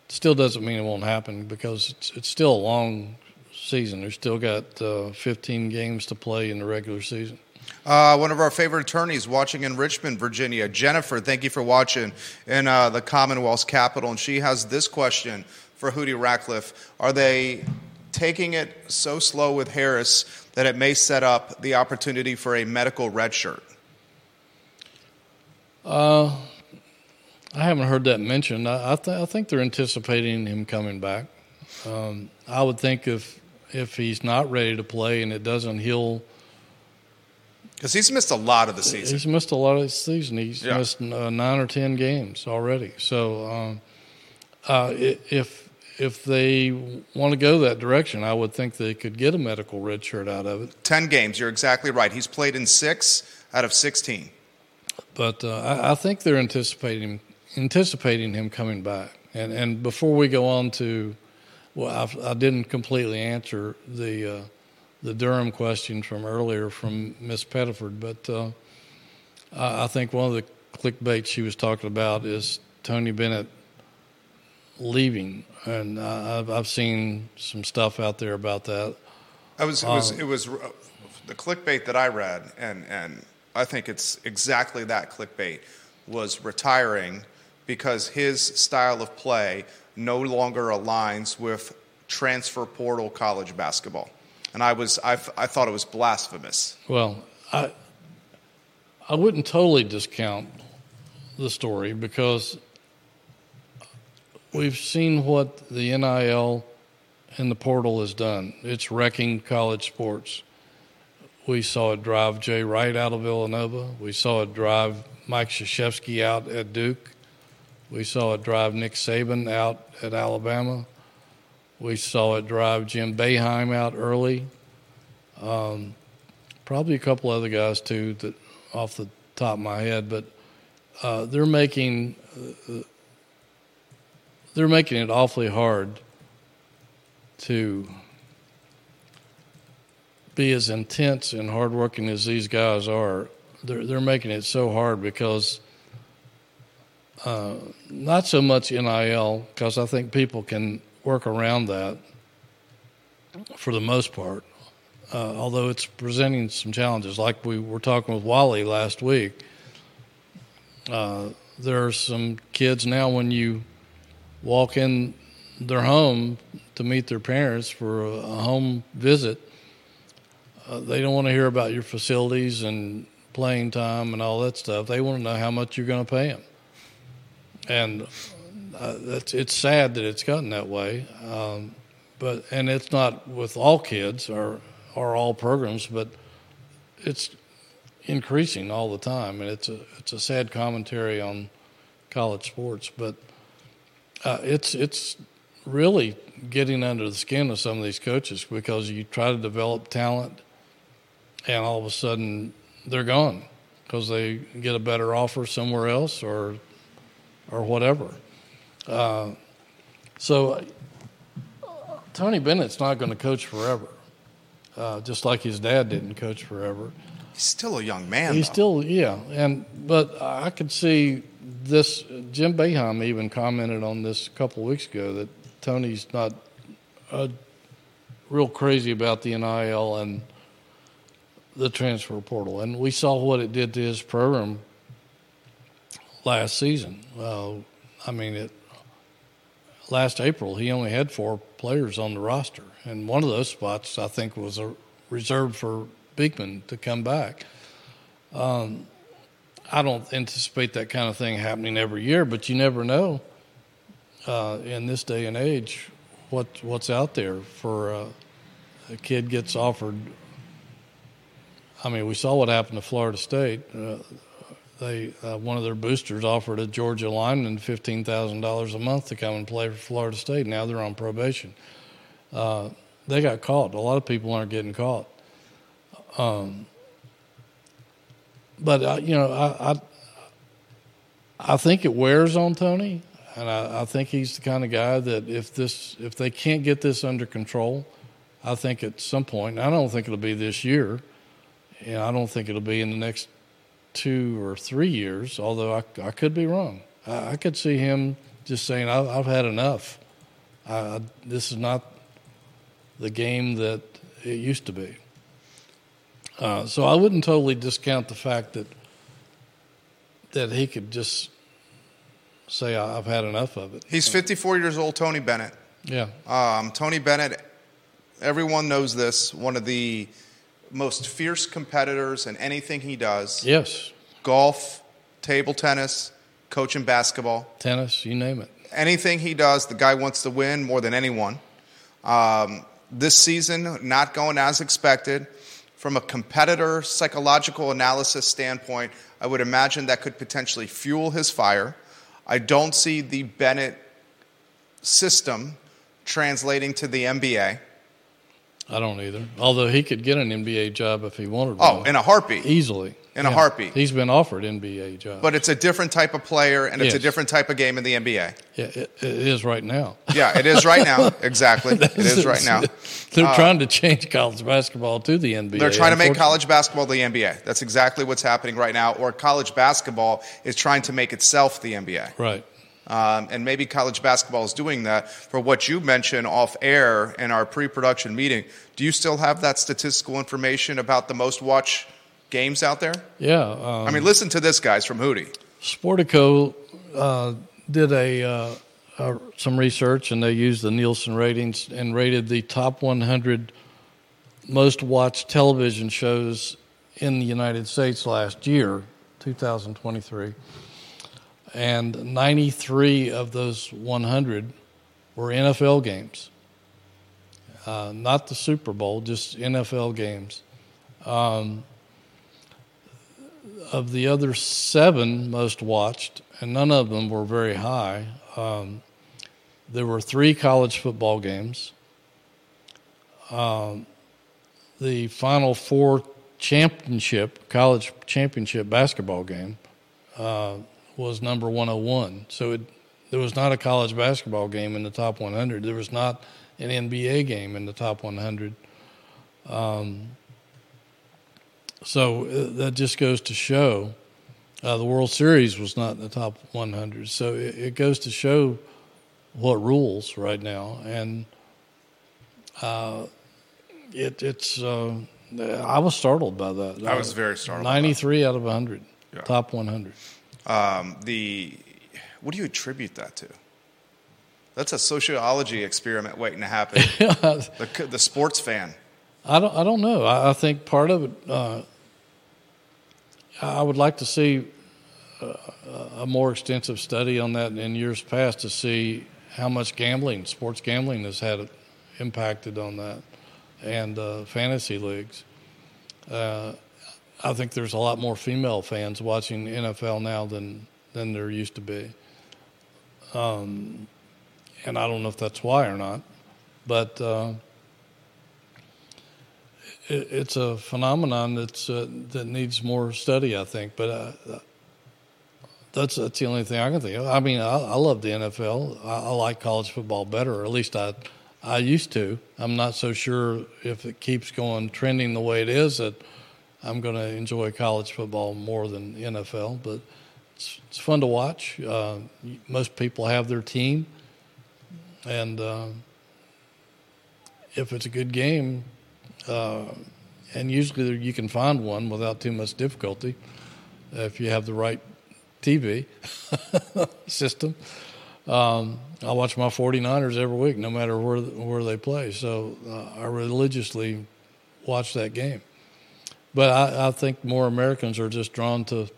[SPEAKER 2] still doesn't mean it won't happen because it's it's still a long season. They've still got uh, 15 games to play in the regular season.
[SPEAKER 1] Uh, one of our favorite attorneys watching in Richmond, Virginia, Jennifer. Thank you for watching in uh, the Commonwealth's capital, and she has this question for Hootie Ratcliffe: Are they taking it so slow with Harris that it may set up the opportunity for a medical red shirt?
[SPEAKER 2] Uh, I haven't heard that mentioned. I, I, th- I think they're anticipating him coming back. Um, I would think if if he's not ready to play and it doesn't heal.
[SPEAKER 1] Because he's missed a lot of the season.
[SPEAKER 2] He's missed a lot of the season. He's yeah. missed uh, nine or ten games already. So um, uh, if if they want to go that direction, I would think they could get a medical red shirt out of it.
[SPEAKER 1] 10 games, you're exactly right. He's played in six out of 16.
[SPEAKER 2] But uh, I, I, think they're anticipating anticipating him coming back. And and before we go on to, well, I've, I, did not completely answer the uh, the Durham question from earlier from Miss Pettiford, but uh, I, I think one of the clickbait she was talking about is Tony Bennett leaving, and I've, I've seen some stuff out there about that.
[SPEAKER 1] I was it was, um, it was the clickbait that I read, and and I think it's exactly that clickbait was retiring because his style of play no longer aligns with transfer portal college basketball, and I was I, I thought it was blasphemous.
[SPEAKER 2] Well, I I wouldn't totally discount the story because We've seen what the NIL and the portal has done. It's wrecking college sports. We saw it drive Jay Wright out of Villanova. We saw it drive Mike Krzyzewski out at Duke. We saw it drive Nick Saban out at Alabama. We saw it drive Jim Boeheim out early. Um, probably a couple other guys too, that off the top of my head, but uh, they're making uh, they're making it awfully hard to be as intense and hardworking as these guys are. They're they're making it so hard because Uh, not so much NIL because I think people can work around that for the most part. Uh, although it's presenting some challenges, like we were talking with Wally last week. Uh, there are some kids now when you walk in their home to meet their parents for a, home visit, uh, they don't want to hear about your facilities and playing time and all that stuff. They want to know how much you're going to pay them. And uh, it's sad that it's gotten that way. Um, but and it's not with all kids or or all programs, but it's increasing all the time, and it's a it's a sad commentary on college sports. But uh, it's it's really getting under the skin of some of these coaches because you try to develop talent, and all of a sudden they're gone because they get a better offer somewhere else or or whatever. Uh, so Tony Bennett's not going to coach forever, uh, just like his dad didn't coach forever.
[SPEAKER 1] He's still a young man.
[SPEAKER 2] He's
[SPEAKER 1] though.
[SPEAKER 2] still yeah, and but I could see this. Jim Boeheim even commented on this a couple of weeks ago that Tony's not uh, real crazy about the NIL and the transfer portal, and we saw what it did to his program last season. Uh, I mean, it last April he only had four players on the roster, and one of those spots I think was a reserved for Beekman to come back. Um, I don't anticipate that kind of thing happening every year, but you never know uh, in this day and age what what's out there for uh, a kid gets offered. I mean, we saw what happened to Florida State. Uh, they uh, one of their boosters offered a Georgia lineman fifteen thousand dollars a month to come and play for Florida State. Now they're on probation. Uh, they got caught. A lot of people aren't getting caught. Um, but uh, you know, I, I, I think it wears on Tony, and I, I think he's the kind of guy that if this if they can't get this under control, I think at some point. I don't think it'll be this year, and I don't think it'll be in the next two or three years, although I, I could be wrong. I, I could see him just saying, I've, I've had enough. I, this is not the game that it used to be. Uh, so I wouldn't totally discount the fact that that he could just say, I've had enough of it.
[SPEAKER 1] He's 54 years old, Tony Bennett.
[SPEAKER 2] Yeah.
[SPEAKER 1] Um, Tony Bennett, everyone knows this, one of the most fierce competitors in anything he does.
[SPEAKER 2] Yes.
[SPEAKER 1] Golf, table tennis, coaching basketball.
[SPEAKER 2] Tennis, you name it.
[SPEAKER 1] Anything he does, the guy wants to win more than anyone. Um, this season, not going as expected. From a competitor psychological analysis standpoint, I would imagine that could potentially fuel his fire. I don't see the Bennett system translating to the NBA.
[SPEAKER 2] I don't either. Although he could get an NBA job if he wanted
[SPEAKER 1] Oh,
[SPEAKER 2] one.
[SPEAKER 1] in a heartbeat.
[SPEAKER 2] easily.
[SPEAKER 1] In a heartbeat.
[SPEAKER 2] He's been offered NBA jobs.
[SPEAKER 1] But it's a different type of player and it's a different type of game in the NBA.
[SPEAKER 2] yeah, it, it is right now.
[SPEAKER 1] Yeah, it is right now. Exactly. It is right now.
[SPEAKER 2] They're trying to change college basketball to the NBA.
[SPEAKER 1] They're trying to make college basketball the NBA. That's exactly what's happening right now. Or college basketball is trying to make itself the NBA.
[SPEAKER 2] Right.
[SPEAKER 1] Um, and maybe college basketball is doing that. For what you mentioned off air in our pre production meeting, do you still have that statistical information about the most watched games out there?
[SPEAKER 2] Yeah. Um,
[SPEAKER 1] I mean, listen to this, guys, from Hootie.
[SPEAKER 2] Sportico uh, did a uh, uh, some research and they used the Nielsen ratings and rated the top 100 most watched television shows in the United States last year, 2023. And 93 of those 100 were NFL games, uh, not the Super Bowl, just NFL games. Um, of the other seven most watched, and none of them were very high, um, there were three college football games. Um, the Final Four championship, college championship basketball game, uh, was number 101. So it, there was not a college basketball game in the top 100. There was not an NBA game in the top 100. Um, so uh, that just goes to show Uh, the World Series was not in the top 100, so it, it goes to show what rules right now, and uh, it, it's. Uh, I was startled by that.
[SPEAKER 1] I was very startled. by that.
[SPEAKER 2] 93 out of 100,
[SPEAKER 1] Yeah.
[SPEAKER 2] top 100.
[SPEAKER 1] Um, the what do you attribute that to? That's a sociology experiment waiting to happen. the, the sports fan.
[SPEAKER 2] I don't. I don't know. I, I think part of it. Uh, I would like to see uh, a more extensive study on that in years past to see how much gambling, sports gambling, has had impacted on that, and uh, fantasy leagues. Uh, I think there's a lot more female fans watching NFL now than than there used to be. Um, and I don't know if that's why or not, but. It, it's a phenomenon that's uh, that needs more study, I think. But uh, that's that's the only thing I can think of. I mean, I, I love the NFL. I, I like college football better, or at least I I used to. I'm not so sure if it keeps going trending the way it is that I'm going to enjoy college football more than NFL. But it's, it's fun to watch. Uh, most people have their team, and uh, if it's a good game, uh, and usually you can find one without too much difficulty if you have the right TV system. Um, I watch my 49ers every week, no matter where where they play. So uh, I religiously watch that game. But I, I think more Americans are just drawn to,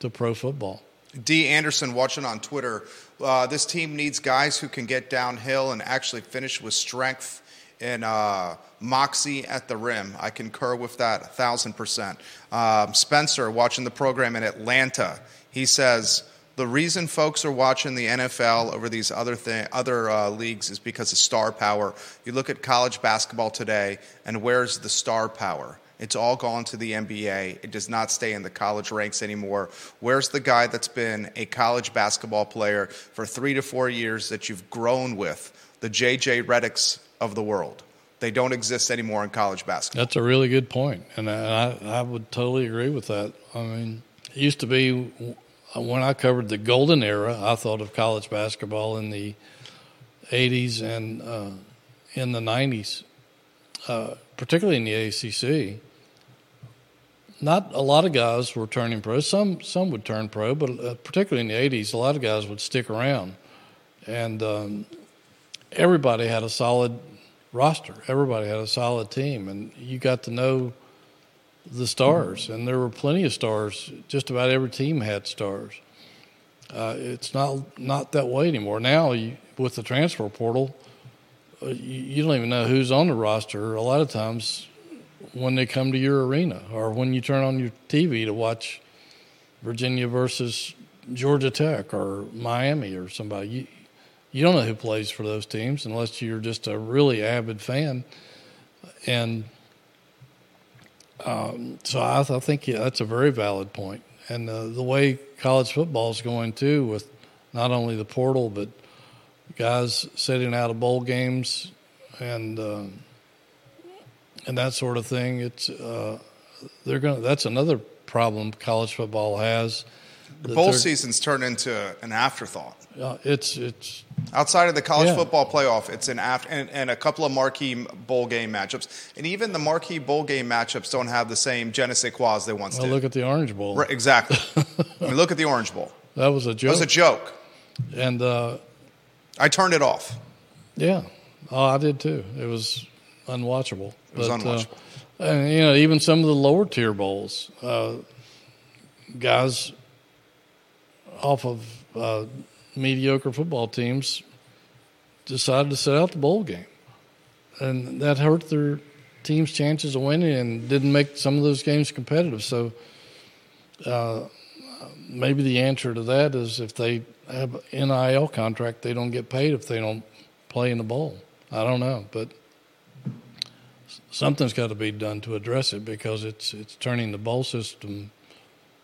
[SPEAKER 2] to pro football.
[SPEAKER 1] D. Anderson watching on Twitter. Uh, this team needs guys who can get downhill and actually finish with strength and uh, moxie at the rim. I concur with that a thousand percent. Um, Spencer watching the program in Atlanta. He says the reason folks are watching the NFL over these other thing, other uh, leagues is because of star power. You look at college basketball today, and where's the star power? It's all gone to the NBA. It does not stay in the college ranks anymore. Where's the guy that's been a college basketball player for three to four years that you've grown with? The JJ Redicks of the world. They don't exist anymore in college basketball.
[SPEAKER 2] That's a really good point, and I, I would totally agree with that. I mean, it used to be when I covered the golden era, I thought of college basketball in the 80s and uh, in the 90s, uh, particularly in the ACC. Not a lot of guys were turning pro. Some some would turn pro, but uh, particularly in the 80s, a lot of guys would stick around, and um, everybody had a solid roster. Everybody had a solid team, and you got to know the stars, and there were plenty of stars. Just about every team had stars. Uh, it's not not that way anymore. Now, you, with the transfer portal, uh, you, you don't even know who's on the roster. A lot of times, when they come to your arena, or when you turn on your TV to watch Virginia versus Georgia Tech or Miami or somebody, you you don't know who plays for those teams unless you're just a really avid fan. And um, so I, I think yeah, that's a very valid point. And uh, the way college football is going too, with not only the portal but guys sitting out of bowl games and uh, and that sort of thing, it's uh, they're going. That's another problem college football has.
[SPEAKER 1] The bowl
[SPEAKER 2] they're-
[SPEAKER 1] season's turned into an afterthought.
[SPEAKER 2] Uh, it's it's
[SPEAKER 1] Outside of the college
[SPEAKER 2] Yeah.
[SPEAKER 1] football playoff, it's an after and, and a couple of marquee bowl game matchups, and even the marquee bowl game matchups don't have the same je ne sais quoi as they once
[SPEAKER 2] well,
[SPEAKER 1] did.
[SPEAKER 2] look at the Orange Bowl.
[SPEAKER 1] Right, exactly. I mean, look at the Orange Bowl.
[SPEAKER 2] That was a
[SPEAKER 1] It
[SPEAKER 2] joke.
[SPEAKER 1] was a joke.
[SPEAKER 2] and uh,
[SPEAKER 1] I turned it off.
[SPEAKER 2] Yeah, oh, I did too. It was unwatchable.
[SPEAKER 1] It was
[SPEAKER 2] But,
[SPEAKER 1] unwatchable.
[SPEAKER 2] Uh, and you know, even some of the lower tier bowls, uh, guys off of uh, mediocre football teams decided to sit out the bowl game, and that hurt their team's chances of winning and didn't make some of those games competitive. So. Uh, maybe the answer to that is if they have an NIL contract, they don't get paid if they don't play in the bowl. I don't know, but something's got to be done to address it because it's it's turning the bowl system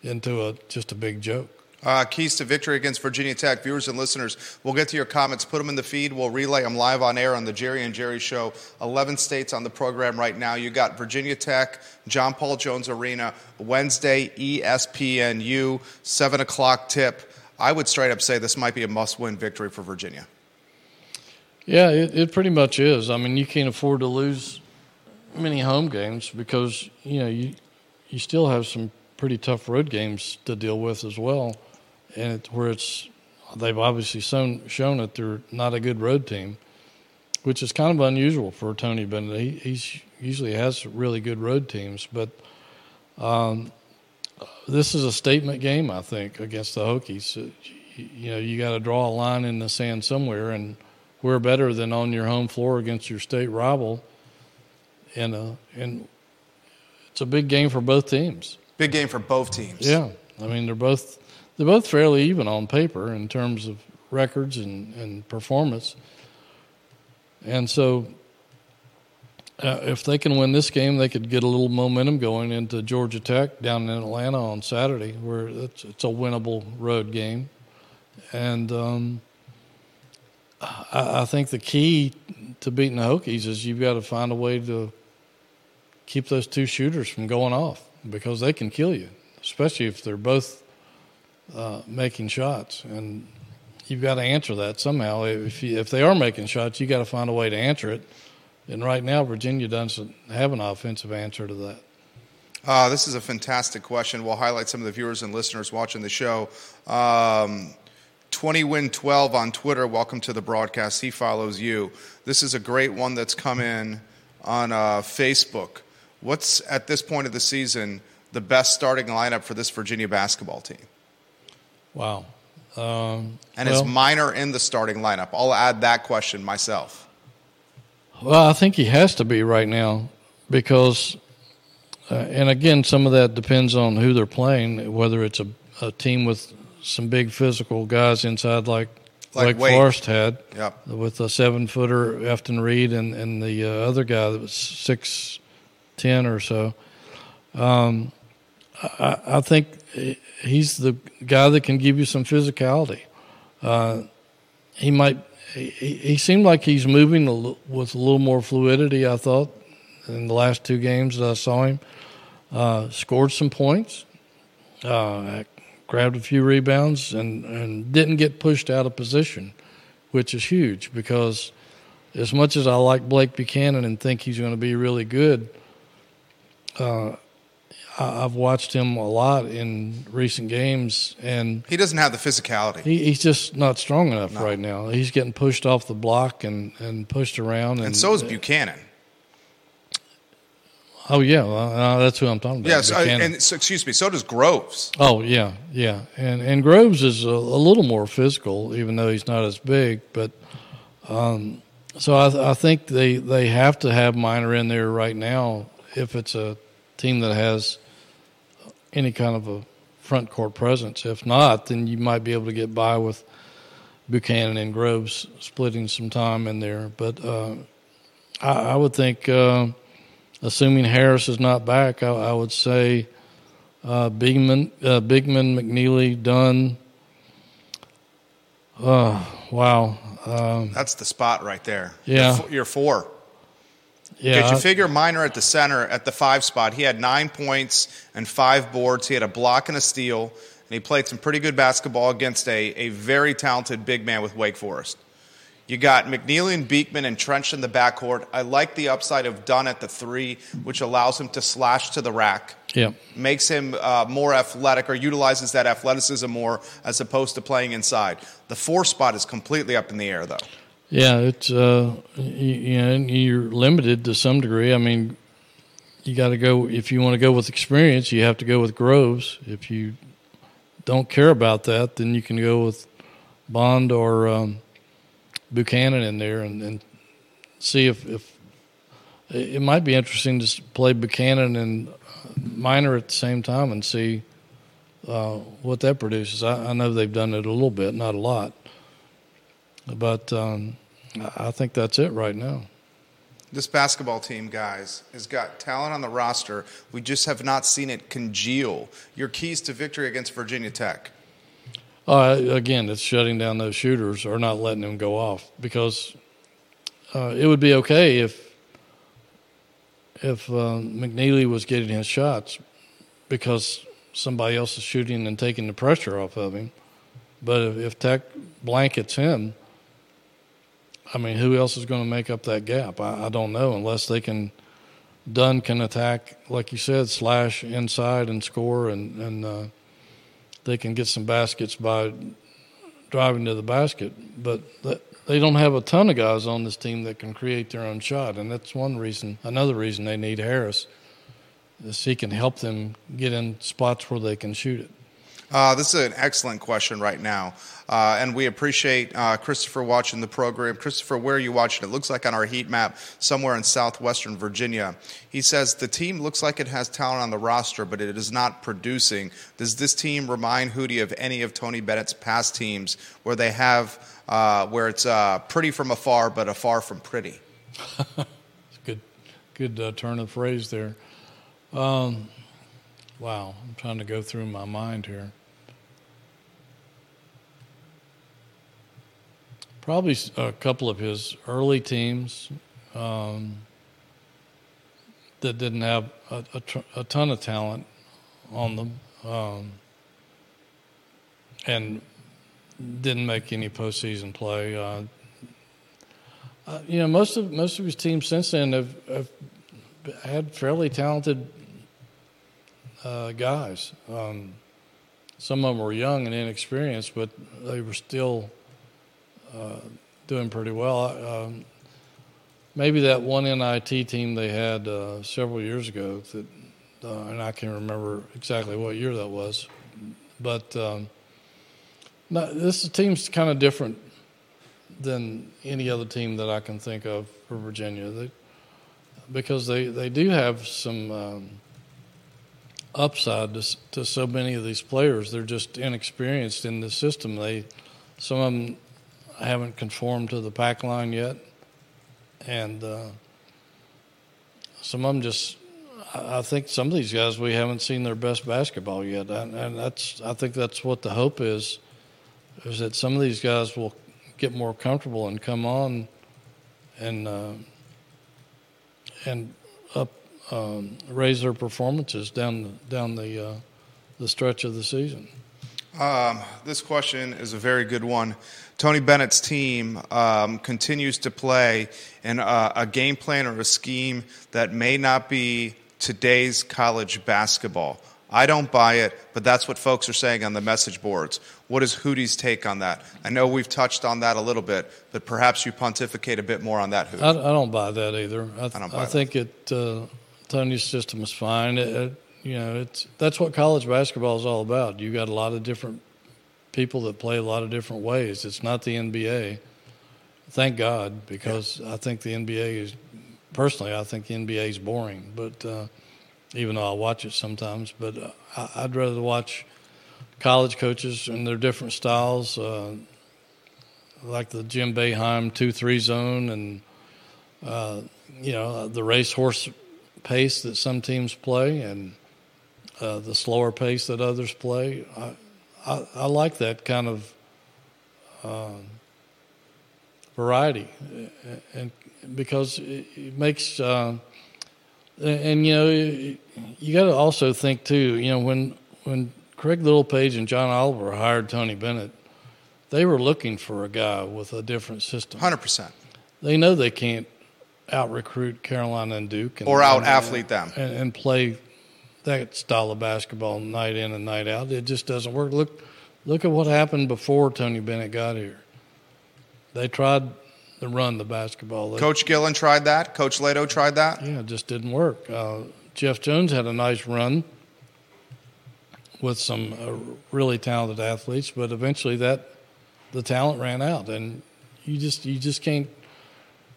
[SPEAKER 2] into a just a big joke.
[SPEAKER 1] Uh, keys to victory against Virginia Tech. Viewers and listeners, we'll get to your comments. Put them in the feed. We'll relay them live on air on the Jerry and Jerry Show. 11 states on the program right now. You got Virginia Tech, John Paul Jones Arena, Wednesday, ESPNU, 7 o'clock tip. I would straight up say this might be a must win victory for Virginia.
[SPEAKER 2] Yeah, it, it pretty much is. I mean, you can't afford to lose many home games because, you know, you, you still have some pretty tough road games to deal with as well and where it's they've obviously shown shown that they're not a good road team, which is kind of unusual for Tony Bennett. He he's, usually has really good road teams, but um, this is a statement game, I think, against the Hokies. You, you know, you got to draw a line in the sand somewhere, and we're better than on your home floor against your state rival. And uh, and it's a big game for both teams.
[SPEAKER 1] Big game for both teams.
[SPEAKER 2] Yeah, I mean they're both they're both fairly even on paper in terms of records and, and performance. And so, uh, if they can win this game, they could get a little momentum going into Georgia Tech down in Atlanta on Saturday, where it's, it's a winnable road game. And um, I, I think the key to beating the Hokies is you've got to find a way to keep those two shooters from going off because they can kill you, especially if they're both uh, making shots, and you've got to answer that somehow. If you, if they are making shots, you got to find a way to answer it. And right now, Virginia doesn't have an offensive answer to that.
[SPEAKER 1] Uh, this is a fantastic question. We'll highlight some of the viewers and listeners watching the show. Um, 20 win 12 on Twitter. Welcome to the broadcast. He follows you. This is a great one that's come in on uh, Facebook. What's at this point of the season the best starting lineup for this Virginia basketball team?
[SPEAKER 2] Wow. Um,
[SPEAKER 1] and
[SPEAKER 2] well,
[SPEAKER 1] is Minor in the starting lineup? I'll add that question myself.
[SPEAKER 2] Well, I think he has to be right now because, uh, and again, some of that depends on who they're playing, whether it's a, a team with some big physical guys inside like, like Wake Forest had
[SPEAKER 1] yep.
[SPEAKER 2] with a seven footer Efton Reid and, and the uh, other guy that was six ten or so. Um, I, I think he's the guy that can give you some physicality. Uh, he might. He, he, seemed like he's moving a l- with a little more fluidity. I thought in the last two games that I saw him, uh, scored some points, uh, grabbed a few rebounds, and and didn't get pushed out of position, which is huge because as much as I like Blake Buchanan and think he's going to be really good. Uh, I've watched him a lot in recent games, and
[SPEAKER 1] he doesn't have the physicality.
[SPEAKER 2] He, he's just not strong enough no. right now. He's getting pushed off the block and, and pushed around, and,
[SPEAKER 1] and so is Buchanan.
[SPEAKER 2] Oh yeah, well, uh, that's who I'm talking about.
[SPEAKER 1] Yes, uh, and so, excuse me. So does Groves.
[SPEAKER 2] Oh yeah, yeah, and and Groves is a, a, little more physical, even though he's not as big. But um, so I, I think they they have to have Minor in there right now if it's a team that has any kind of a front court presence. If not, then you might be able to get by with Buchanan and Groves splitting some time in there. But uh, I, I, would think, uh, assuming Harris is not back, I, I would say uh, Beekman, uh, Beekman, McNeely, Dunn. Uh, wow. Um,
[SPEAKER 1] That's the spot right there.
[SPEAKER 2] Yeah.
[SPEAKER 1] You're, you're four.
[SPEAKER 2] Yeah.
[SPEAKER 1] Did you figure Minor at the center at the five spot? He had nine points and five boards. He had a block and a steal, and he played some pretty good basketball against a, a very talented big man with Wake Forest. You got McNeely and Beekman entrenched in the backcourt. I like the upside of Dunn at the three, which allows him to slash to the rack.
[SPEAKER 2] Yeah.
[SPEAKER 1] Makes him uh, more athletic or utilizes that athleticism more as opposed to playing inside. The four spot is completely up in the air, though.
[SPEAKER 2] Yeah, it's uh, you, know you're limited to some degree. I mean, you got to go if you want to go with experience. You have to go with Groves. If you don't care about that, then you can go with Bond or um, Buchanan in there and, and see if, if it might be interesting to play Buchanan and Minor at the same time and see uh, what that produces. I, I, know they've done it a little bit, not a lot. But um, I think that's it right now.
[SPEAKER 1] This basketball team, guys, has got talent on the roster. We just have not seen it congeal. Your keys to victory against Virginia Tech.
[SPEAKER 2] Uh, again, it's shutting down those shooters or not letting them go off because uh, it would be okay if if uh, McNeely was getting his shots because somebody else is shooting and taking the pressure off of him. But if, if Tech blankets him, I mean, who else is going to make up that gap? I, I don't know unless they can. Dunn can attack, like you said, slash inside and score, and and uh, they can get some baskets by driving to the basket. But they don't have a ton of guys on this team that can create their own shot, and that's one reason. Another reason they need Harris is he can help them get in spots where they can shoot it.
[SPEAKER 1] Uh, this is an excellent question right now. Uh, and we appreciate uh, Christopher watching the program. Christopher, where are you watching? It looks like on our heat map somewhere in southwestern Virginia. He says the team looks like it has talent on the roster, but it is not producing. Does this team remind Hootie of any of Tony Bennett's past teams where they have uh, where it's uh, pretty from afar, but afar from pretty?
[SPEAKER 2] good, good uh, turn of phrase there. Um, wow, I'm trying to go through my mind here. Probably a couple of his early teams um, that didn't have a, a, a, ton of talent on them, um, and didn't make any postseason play. Uh, uh, you know, most of most of his teams since then have, have had fairly talented uh, guys. Um, some of them were young and inexperienced, but they were still uh, doing pretty well. Um, maybe that one NIT team they had uh, several years ago, that, uh, and I can't remember exactly what year that was, but um, this team's kind of different than any other team that I can think of for Virginia. They, because they, they do have some um, upside to, to so many of these players. They're just inexperienced in the system. They some of them haven't conformed to the pack line yet, and uh, some of them just. I think some of these guys we haven't seen their best basketball yet, and, and that's. I think that's what the hope is, is that some of these guys will get more comfortable and come on, and uh, and up um, raise their performances down the, down the uh, the stretch of the season.
[SPEAKER 1] Um, this question is a very good one. Tony Bennett's team um, continues to play in a, a game plan or a scheme that may not be today's college basketball. I don't buy it, but that's what folks are saying on the message boards. What is Hootie's take on that? I know we've touched on that a little bit, but perhaps you pontificate a bit more on that, Hoot.
[SPEAKER 2] I, I don't buy that either. I,
[SPEAKER 1] I, I
[SPEAKER 2] think it uh, Tony's system is fine. It, it, you know, it's that's what college basketball is all about. You got a lot of different people that play a lot of different ways. It's not the NBA. Thank God, because yeah. I think the NBA is personally, I think the NBA is boring. But uh, even though I watch it sometimes, but uh, I, would rather watch college coaches and their different styles, uh, like the Jim Boeheim two-three zone, and uh, you know the racehorse pace that some teams play, and uh, the slower pace that others play. I, I, I like that kind of um, variety, and because it, makes uh, and, you know you got to also think too. You know when when Craig Littlepage and Jon Oliver hired Tony Bennett, they were looking for a guy with a different system.
[SPEAKER 1] Hundred percent.
[SPEAKER 2] They know they can't out recruit Carolina and Duke, and,
[SPEAKER 1] or out athlete them,
[SPEAKER 2] and, and play that style of basketball night in and night out. It just doesn't work. Look, look at what happened before Tony Bennett got here. They tried to run the basketball. They,
[SPEAKER 1] Coach Gillen tried that. Coach Leitao tried that.
[SPEAKER 2] Yeah, it just didn't work. Uh, Jeff Jones had a nice run with some uh, really talented athletes, but eventually that the talent ran out, and you just you just can't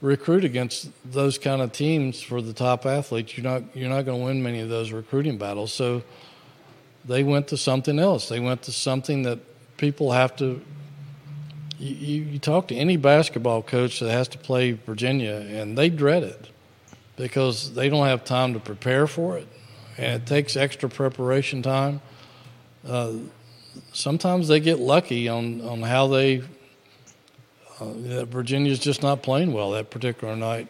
[SPEAKER 2] recruit against those kind of teams for the top athletes. You're not you're not going to win many of those recruiting battles. So they went to something else. They went to something that people have to. You, you talk to any basketball coach that has to play Virginia, and they dread it because they don't have time to prepare for it, and it takes extra preparation time. Uh, sometimes they get lucky on on how they. Uh, Virginia's just not playing well that particular night,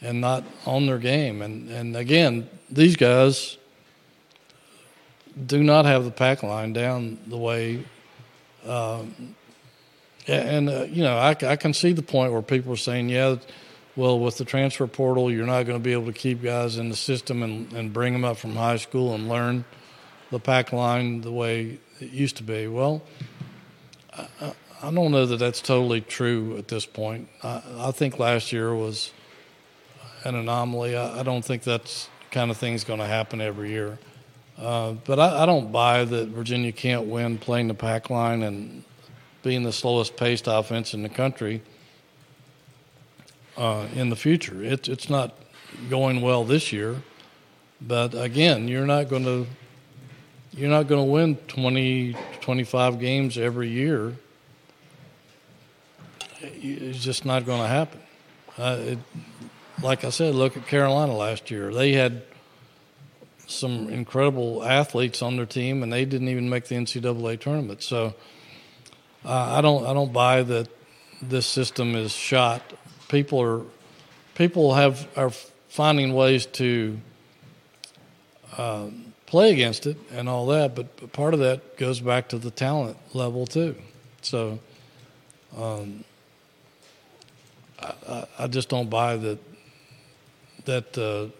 [SPEAKER 2] and not on their game. And and again, these guys do not have the pack line down the way. Um, and uh, you know, I, I can see the point where people are saying, yeah well, with the transfer portal, you're not going to be able to keep guys in the system and, and bring them up from high school and learn the pack line the way it used to be. Well, I don't know that that's totally true at this point. I, I think last year was an anomaly. I, I don't think that's kind of thing's going to happen every year. Uh, but I, I, don't buy that Virginia can't win playing the pack line and being the slowest paced offense in the country uh, in the future. It, it's not going well this year, but again, you're not going to you're not going to win 20, 25 games every year. It's just not going to happen. Uh, it, like I said, look at Carolina last year. They had some incredible athletes on their team, and they didn't even make the NCAA tournament. So uh, I don't I don't buy that this system is shot people are people have are finding ways to uh, play against it and all that, but, but, part of that goes back to the talent level too. So um, I, I, just don't buy that that uh,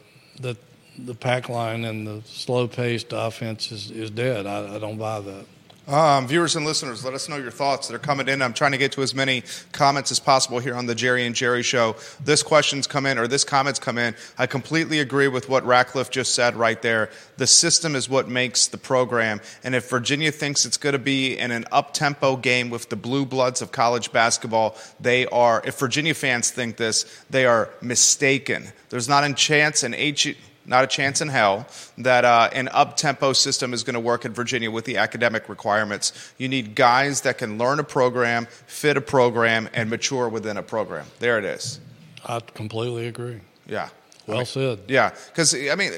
[SPEAKER 2] that the pack line and the slow paced offense is, is dead. I, I don't buy that.
[SPEAKER 1] Um, viewers and listeners, let us know your thoughts that are coming in. I'm trying to get to as many comments as possible here on the Jerry and Jerry show. This question's come in, or this comment's come in. I completely agree with what Ratcliffe just said right there. The system is what makes the program. And if Virginia thinks it's going to be in an up tempo game with the blue bloods of college basketball, they are, if Virginia fans think this, they are mistaken. There's not a chance an H not a chance in hell that uh, an up tempo system is going to work in Virginia with the academic requirements. You need guys that can learn a program, fit a program, and mature within a program. There it is.
[SPEAKER 2] I completely agree.
[SPEAKER 1] Yeah.
[SPEAKER 2] Well
[SPEAKER 1] I mean,
[SPEAKER 2] said.
[SPEAKER 1] Yeah, because I mean,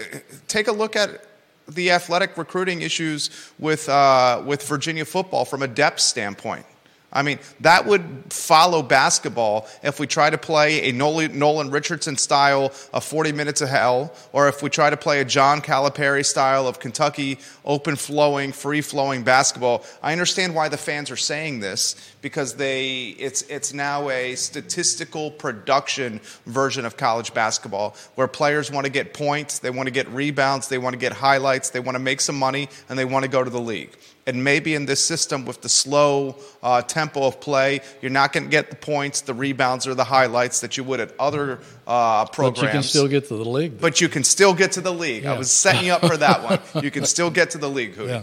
[SPEAKER 1] take a look at the athletic recruiting issues with uh, with Virginia football from a depth standpoint. I mean, that would follow basketball if we try to play a Nolan Richardson style of 40 minutes of hell, or if we try to play a John Calipari style of Kentucky open flowing, free flowing basketball. I understand why the fans are saying this because they, it's, it's now a statistical production version of college basketball where players want to get points, they want to get rebounds, they want to get highlights, they want to make some money, and they want to go to the league. And maybe in this system with the slow uh, tempo of play, you're not going to get the points, the rebounds, or the highlights that you would at other uh, programs.
[SPEAKER 2] But you can still get to the league.
[SPEAKER 1] But you can still get to the league. Yeah. I was setting you up for that one. You can still get to the league, Hootie. Yeah.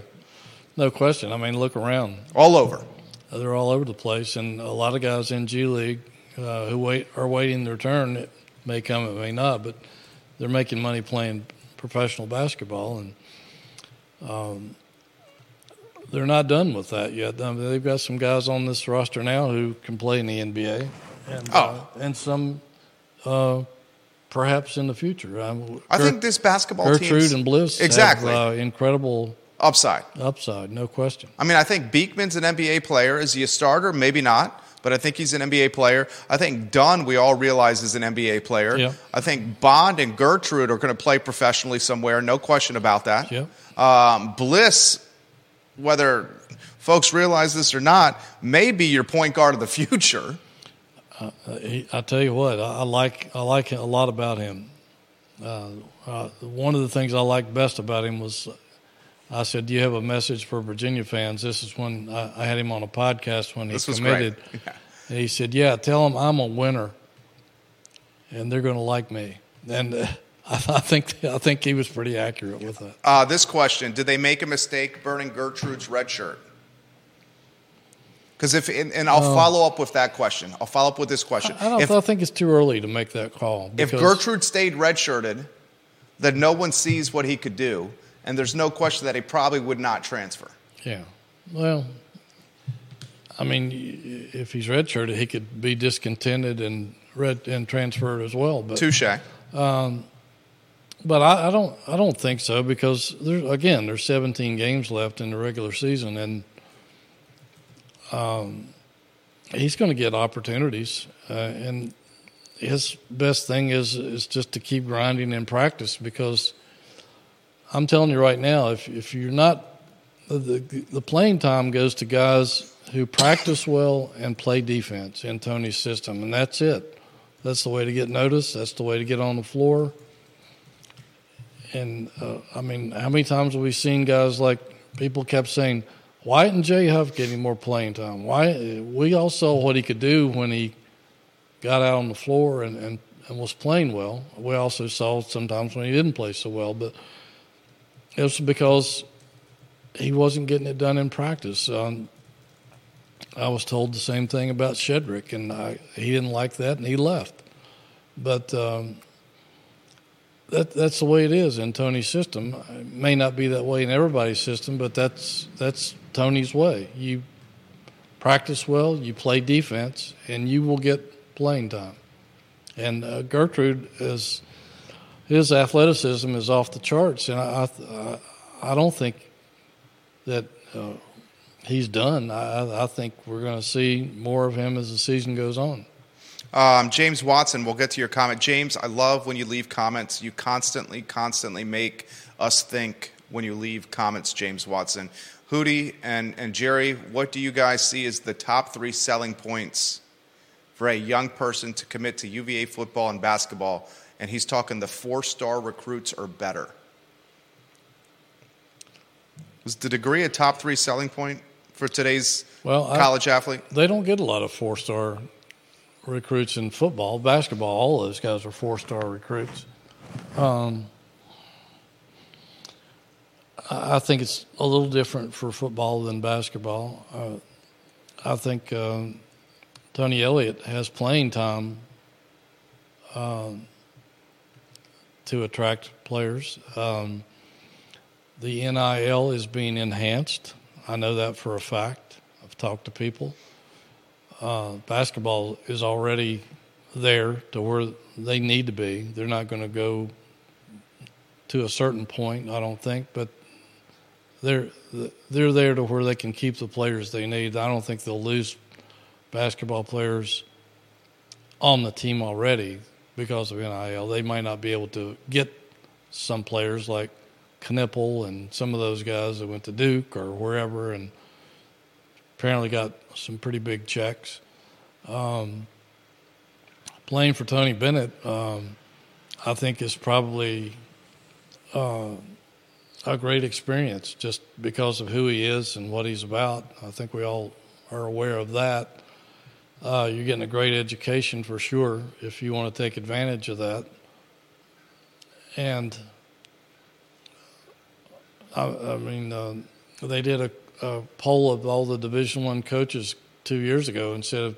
[SPEAKER 2] No question. I mean, look around.
[SPEAKER 1] All over.
[SPEAKER 2] They're all over the place, and a lot of guys in G League uh, who wait are waiting their turn. It may come, it may not, but they're making money playing professional basketball, and um, they're not done with that yet. I mean, they've got some guys on this roster now who can play in the NBA, and oh. uh, and some uh, perhaps in the future.
[SPEAKER 1] Um, I think this basketball team
[SPEAKER 2] Gertrude and Bliss
[SPEAKER 1] exactly
[SPEAKER 2] have, uh, incredible
[SPEAKER 1] upside.
[SPEAKER 2] Upside, no question.
[SPEAKER 1] I mean, I think Beekman's an NBA player. Is he a starter? Maybe not. But I think he's an NBA player. I think Dunn, we all realize, is an NBA player.
[SPEAKER 2] Yeah.
[SPEAKER 1] I think Bond and Gertrude are going to play professionally somewhere. No question about that.
[SPEAKER 2] Yeah.
[SPEAKER 1] Um, Bliss whether folks realize this or not, may be your point guard of the future.
[SPEAKER 2] Uh, I tell you what, I like I like a lot about him. Uh, uh, one of the things I liked best about him was I said, "Do you have a message for Virginia fans?" This is when I, I had him on a podcast when he
[SPEAKER 1] this
[SPEAKER 2] committed.
[SPEAKER 1] Yeah.
[SPEAKER 2] And he said, "Yeah, tell them I'm a winner, and they're going to like me." And uh, I, think I think he was pretty accurate with that.
[SPEAKER 1] Uh, this question: Did they make a mistake burning Gertrude's red shirt? Because if and, and I'll follow up with that question. I'll follow up with this question.
[SPEAKER 2] I, I, if, I think it's too early to make that call.
[SPEAKER 1] If Gertrude stayed redshirted, then no one sees what he could do, and there's no question that he probably would not transfer.
[SPEAKER 2] Yeah. Well, I mean, if he's redshirted, he could be discontented and red and transferred as well. But
[SPEAKER 1] touche.
[SPEAKER 2] Um, but I, I, don't. I don't think so because again there's 17 games left in the regular season, and um, he's going to get opportunities, uh, and his best thing is is just to keep grinding in practice because I'm telling you right now, if if you're not the, the playing time goes to guys who practice well and play defense in Tony's system, and that's it. That's the way to get noticed. That's the way to get on the floor. And uh, I mean, how many times have we seen guys like people kept saying, "Why isn't Jay Huff getting more playing time?" Why we all saw what he could do when he got out on the floor and, and, and was playing well. We also saw sometimes when he didn't play so well, but it was because he wasn't getting it done in practice. Um, I was told the same thing about Shedrick, and I, he didn't like that, and he left. But um, that that's the way it is in Tony's system. It may not be that way in everybody's system, but that's that's Tony's way. You practice well, you play defense, and you will get playing time. And uh, Gertrude is his athleticism is off the charts, and I I, I don't think that uh, he's done. I, I think we're going to see more of him as the season goes on.
[SPEAKER 1] Um, James Watson, we'll get to your comment. James, I love when you leave comments. You constantly, constantly make us think when you leave comments, James Watson. Hootie and, and Jerry, what do you guys see as the top three selling points for a young person to commit to UVA football and basketball? And he's talking the four star recruits or better. Was the degree a top three selling point for today's well, college
[SPEAKER 2] I,
[SPEAKER 1] athlete?
[SPEAKER 2] They don't get a lot of four star recruits in football, basketball. All those guys are four star recruits. Um, I think it's a little different for football than basketball. Uh, I think uh, Tony Elliott has playing time um, to attract players. Um, the NIL is being enhanced. I know that for a fact. I've talked to people. Uh, basketball is already there to where they need to be. They're not going to go to a certain point, I don't think, but they're they're there to where they can keep the players they need. I don't think they'll lose basketball players on the team already because of NIL. They might not be able to get some players like Knueppel and some of those guys that went to Duke or wherever and apparently got some pretty big checks. Um, playing for Tony Bennett, um, I think is probably uh, a great experience just because of who he is and what he's about. I think we all are aware of that. Uh, you're getting a great education for sure if you want to take advantage of that. And I, I mean, uh, they did a, a, poll of all the Division One coaches two years ago and said,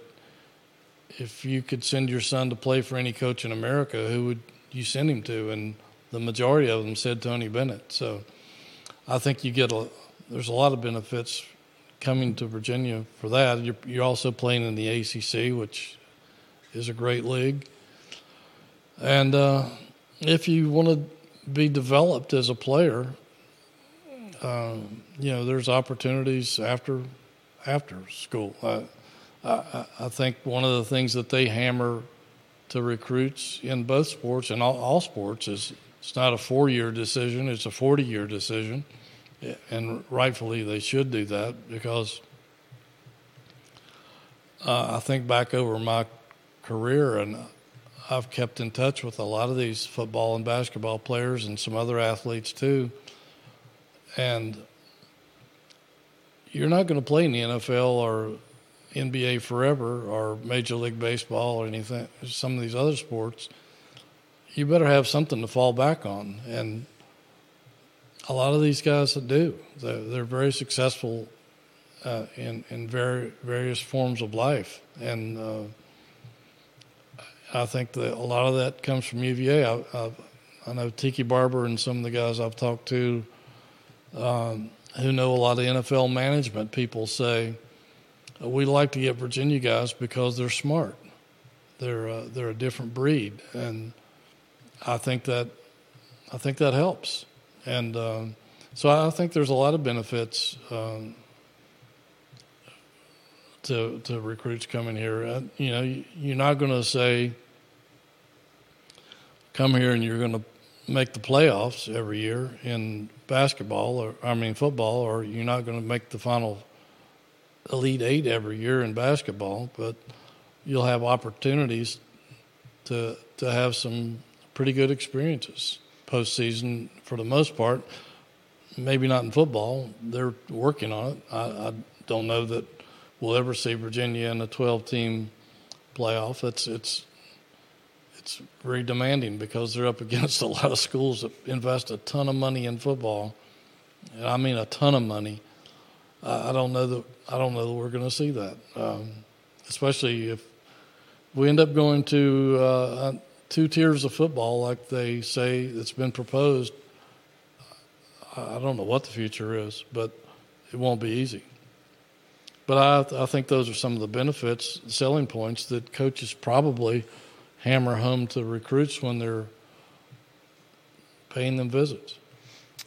[SPEAKER 2] if you could send your son to play for any coach in America, who would you send him to? And the majority of them said Tony Bennett. So I think you get a there's a lot of benefits coming to Virginia for that. You're, you're also playing in the ACC, which is a great league. And uh, if you want to be developed as a player, um, you know, there's opportunities after after school. I, I, I, think one of the things that they hammer to recruits in both sports and all, all sports is it's not a four year decision; it's a forty year decision, and rightfully they should do that because uh, I think back over my career and. I've kept in touch with a lot of these football and basketball players and some other athletes too and you're not going to play in the NFL or NBA forever or Major League Baseball or anything, some of these other sports. You better have something to fall back on. And a lot of these guys that do, they're, very successful uh, in, in very, various forms of life. And uh, I think that a lot of that comes from UVA. I, I, I know Tiki Barber and some of the guys I've talked to um, who know a lot of NFL management people say we like to get Virginia guys because they're smart. They're uh, they're a different breed, and I think that I think that helps. And um, so I think there's a lot of benefits um, to to recruits coming here. Uh, you know, you're not going to say come here and you're going to make the playoffs every year in basketball or I mean football, or you're not going to make the final elite eight every year in basketball, but you'll have opportunities to to have some pretty good experiences postseason for the most part. Maybe not in football; they're working on it. I, I don't know that we'll ever see Virginia in a 12-team playoff. It's it's it's very demanding because they're up against a lot of schools that invest a ton of money in football, and I mean a ton of money. I don't know that I don't know that we're going to see that, um, especially if we end up going to uh, two tiers of football like they say it's been proposed. I don't know what the future is, but it won't be easy. But I, I think those are some of the benefits, selling points that coaches probably hammer home to recruits when they're paying them visits.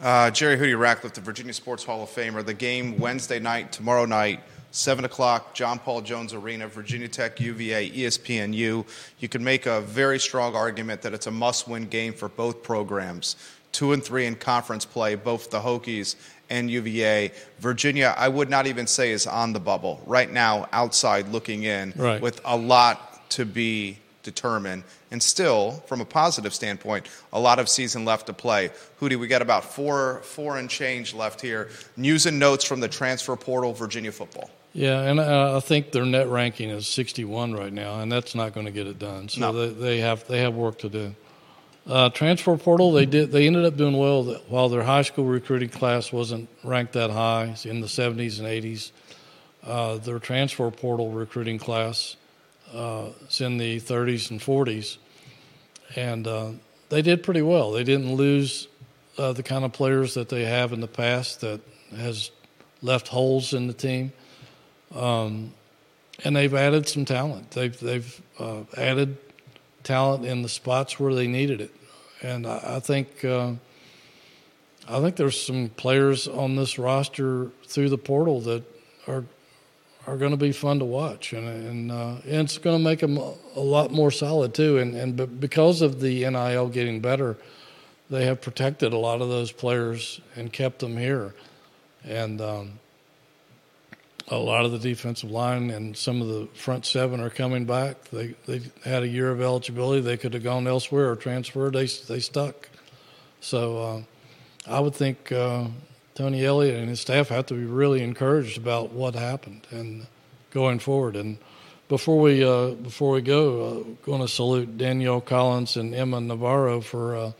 [SPEAKER 1] Uh, Jerry Hootie Ratcliffe, the Virginia Sports Hall of Famer. The game Wednesday night, tomorrow night, 7 o'clock, John Paul Jones Arena, Virginia Tech, UVA, ESPNU. You can make a very strong argument that it's a must win game for both programs. Two and three in conference play, both the Hokies and UVA. Virginia, I would not even say is on the bubble. Right now, outside looking in,
[SPEAKER 2] right.
[SPEAKER 1] with a lot to be determined. And still, from a positive standpoint, a lot of season left to play. Hootie, we got about four, four and change left here. News and notes from the transfer portal, Virginia football.
[SPEAKER 2] Yeah, and uh, I think their net ranking is 61 right now, and that's not going to get it done. So
[SPEAKER 1] no.
[SPEAKER 2] they, they, have they have work to do. Uh, transfer portal, they did they ended up doing well while their high school recruiting class wasn't ranked that high in the 70s and 80s. Uh, their transfer portal recruiting class uh, is in the 30s and 40s, and uh, they did pretty well. They didn't lose uh, the kind of players that they have in the past that has left holes in the team. Um, and they've added some talent. They've they've uh, added talent in the spots where they needed it, and I, I think uh, I think there's some players on this roster through the portal that are are going to be fun to watch, and and, uh, and it's going to make them a lot more solid too. And and because of the NIL getting better, they have protected a lot of those players and kept them here, and. Um, a lot of the defensive line and some of the front seven are coming back. They they had a year of eligibility. They could have gone elsewhere or transferred. They they stuck. So uh, I would think uh, Tony Elliott and his staff have to be really encouraged about what happened and going forward. And before we uh, before we go, uh, going to salute Danielle Collins and Emma Navarro for uh,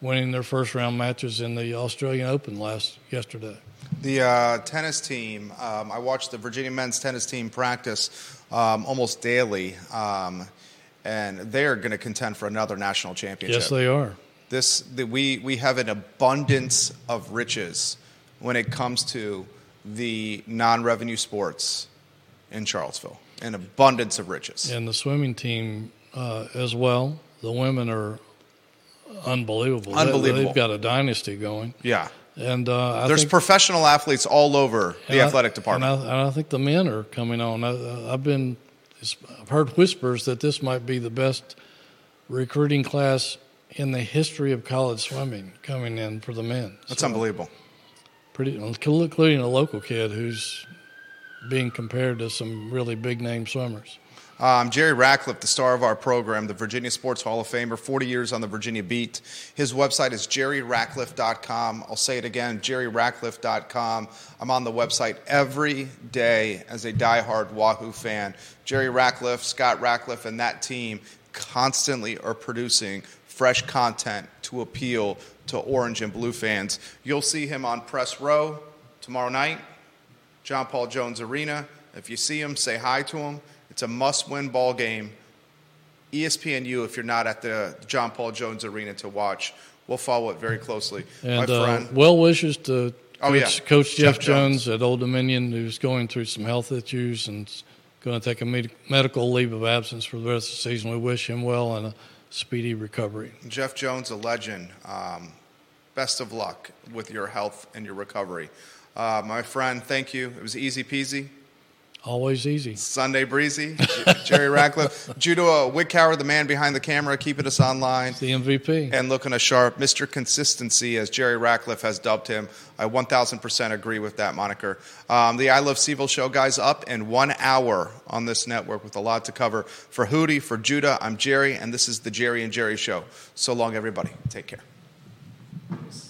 [SPEAKER 2] winning their first round matches in the Australian Open last yesterday.
[SPEAKER 1] The uh, tennis team, um, I watched the Virginia men's tennis team practice um, almost daily, um, and they are going to contend for another national championship.
[SPEAKER 2] Yes, they are.
[SPEAKER 1] This the, we we have an abundance of riches when it comes to the non-revenue sports in Charlottesville. An abundance of riches.
[SPEAKER 2] And the swimming team uh, as well. The women are unbelievable.
[SPEAKER 1] Unbelievable.
[SPEAKER 2] They, have got a dynasty going.
[SPEAKER 1] Yeah.
[SPEAKER 2] And uh,
[SPEAKER 1] there's
[SPEAKER 2] think,
[SPEAKER 1] professional athletes all over the athletic
[SPEAKER 2] I,
[SPEAKER 1] department.
[SPEAKER 2] And I, and I, think the men are coming on. I, have been, I've heard whispers that this might be the best recruiting class in the history of college swimming coming in for the men.
[SPEAKER 1] That's so, unbelievable.
[SPEAKER 2] Pretty, including a local kid who's being compared to some really big name swimmers.
[SPEAKER 1] Um, Jerry Ratcliffe, the star of our program, the Virginia Sports Hall of Famer, 40 years on the Virginia beat. His website is jerryratcliffe.com. I'll say it again, jerryratcliffe.com. I'm on the website every day as a diehard Wahoo fan. Jerry Ratcliffe, Scott Ratcliffe, and that team constantly are producing fresh content to appeal to orange and blue fans. You'll see him on Press Row tomorrow night, John Paul Jones Arena. If you see him, say hi to him. It's a must-win ball game. ESPNU, if you're not at the John Paul Jones Arena to watch, we'll follow it very closely.
[SPEAKER 2] And
[SPEAKER 1] My friend,
[SPEAKER 2] uh, well wishes to
[SPEAKER 1] oh,
[SPEAKER 2] Coach,
[SPEAKER 1] yeah.
[SPEAKER 2] Coach Jeff,
[SPEAKER 1] Jeff
[SPEAKER 2] Jones.
[SPEAKER 1] Jones.
[SPEAKER 2] at Old Dominion, who's going through some health issues and going to take a med- medical leave of absence for the rest of the season. We wish him well and a speedy recovery.
[SPEAKER 1] Jeff Jones, a legend. Um, best of luck with your health and your recovery. Uh, my friend, thank you. It was easy peasy.
[SPEAKER 2] Always easy.
[SPEAKER 1] Sunday Breezy, Jerry Ratcliffe, Judah Wickower, the man behind the camera, keeping us online.
[SPEAKER 2] The MVP.
[SPEAKER 1] And looking a sharp, Mr. Consistency, as Jerry Ratcliffe has dubbed him. I 1000% agree with that moniker. Um, the I Love CVille show, guys, up in one hour on this network with a lot to cover. For Hootie, for Judah, I'm Jerry, and this is the Jerry and Jerry show. So long, everybody. Take care. Yes.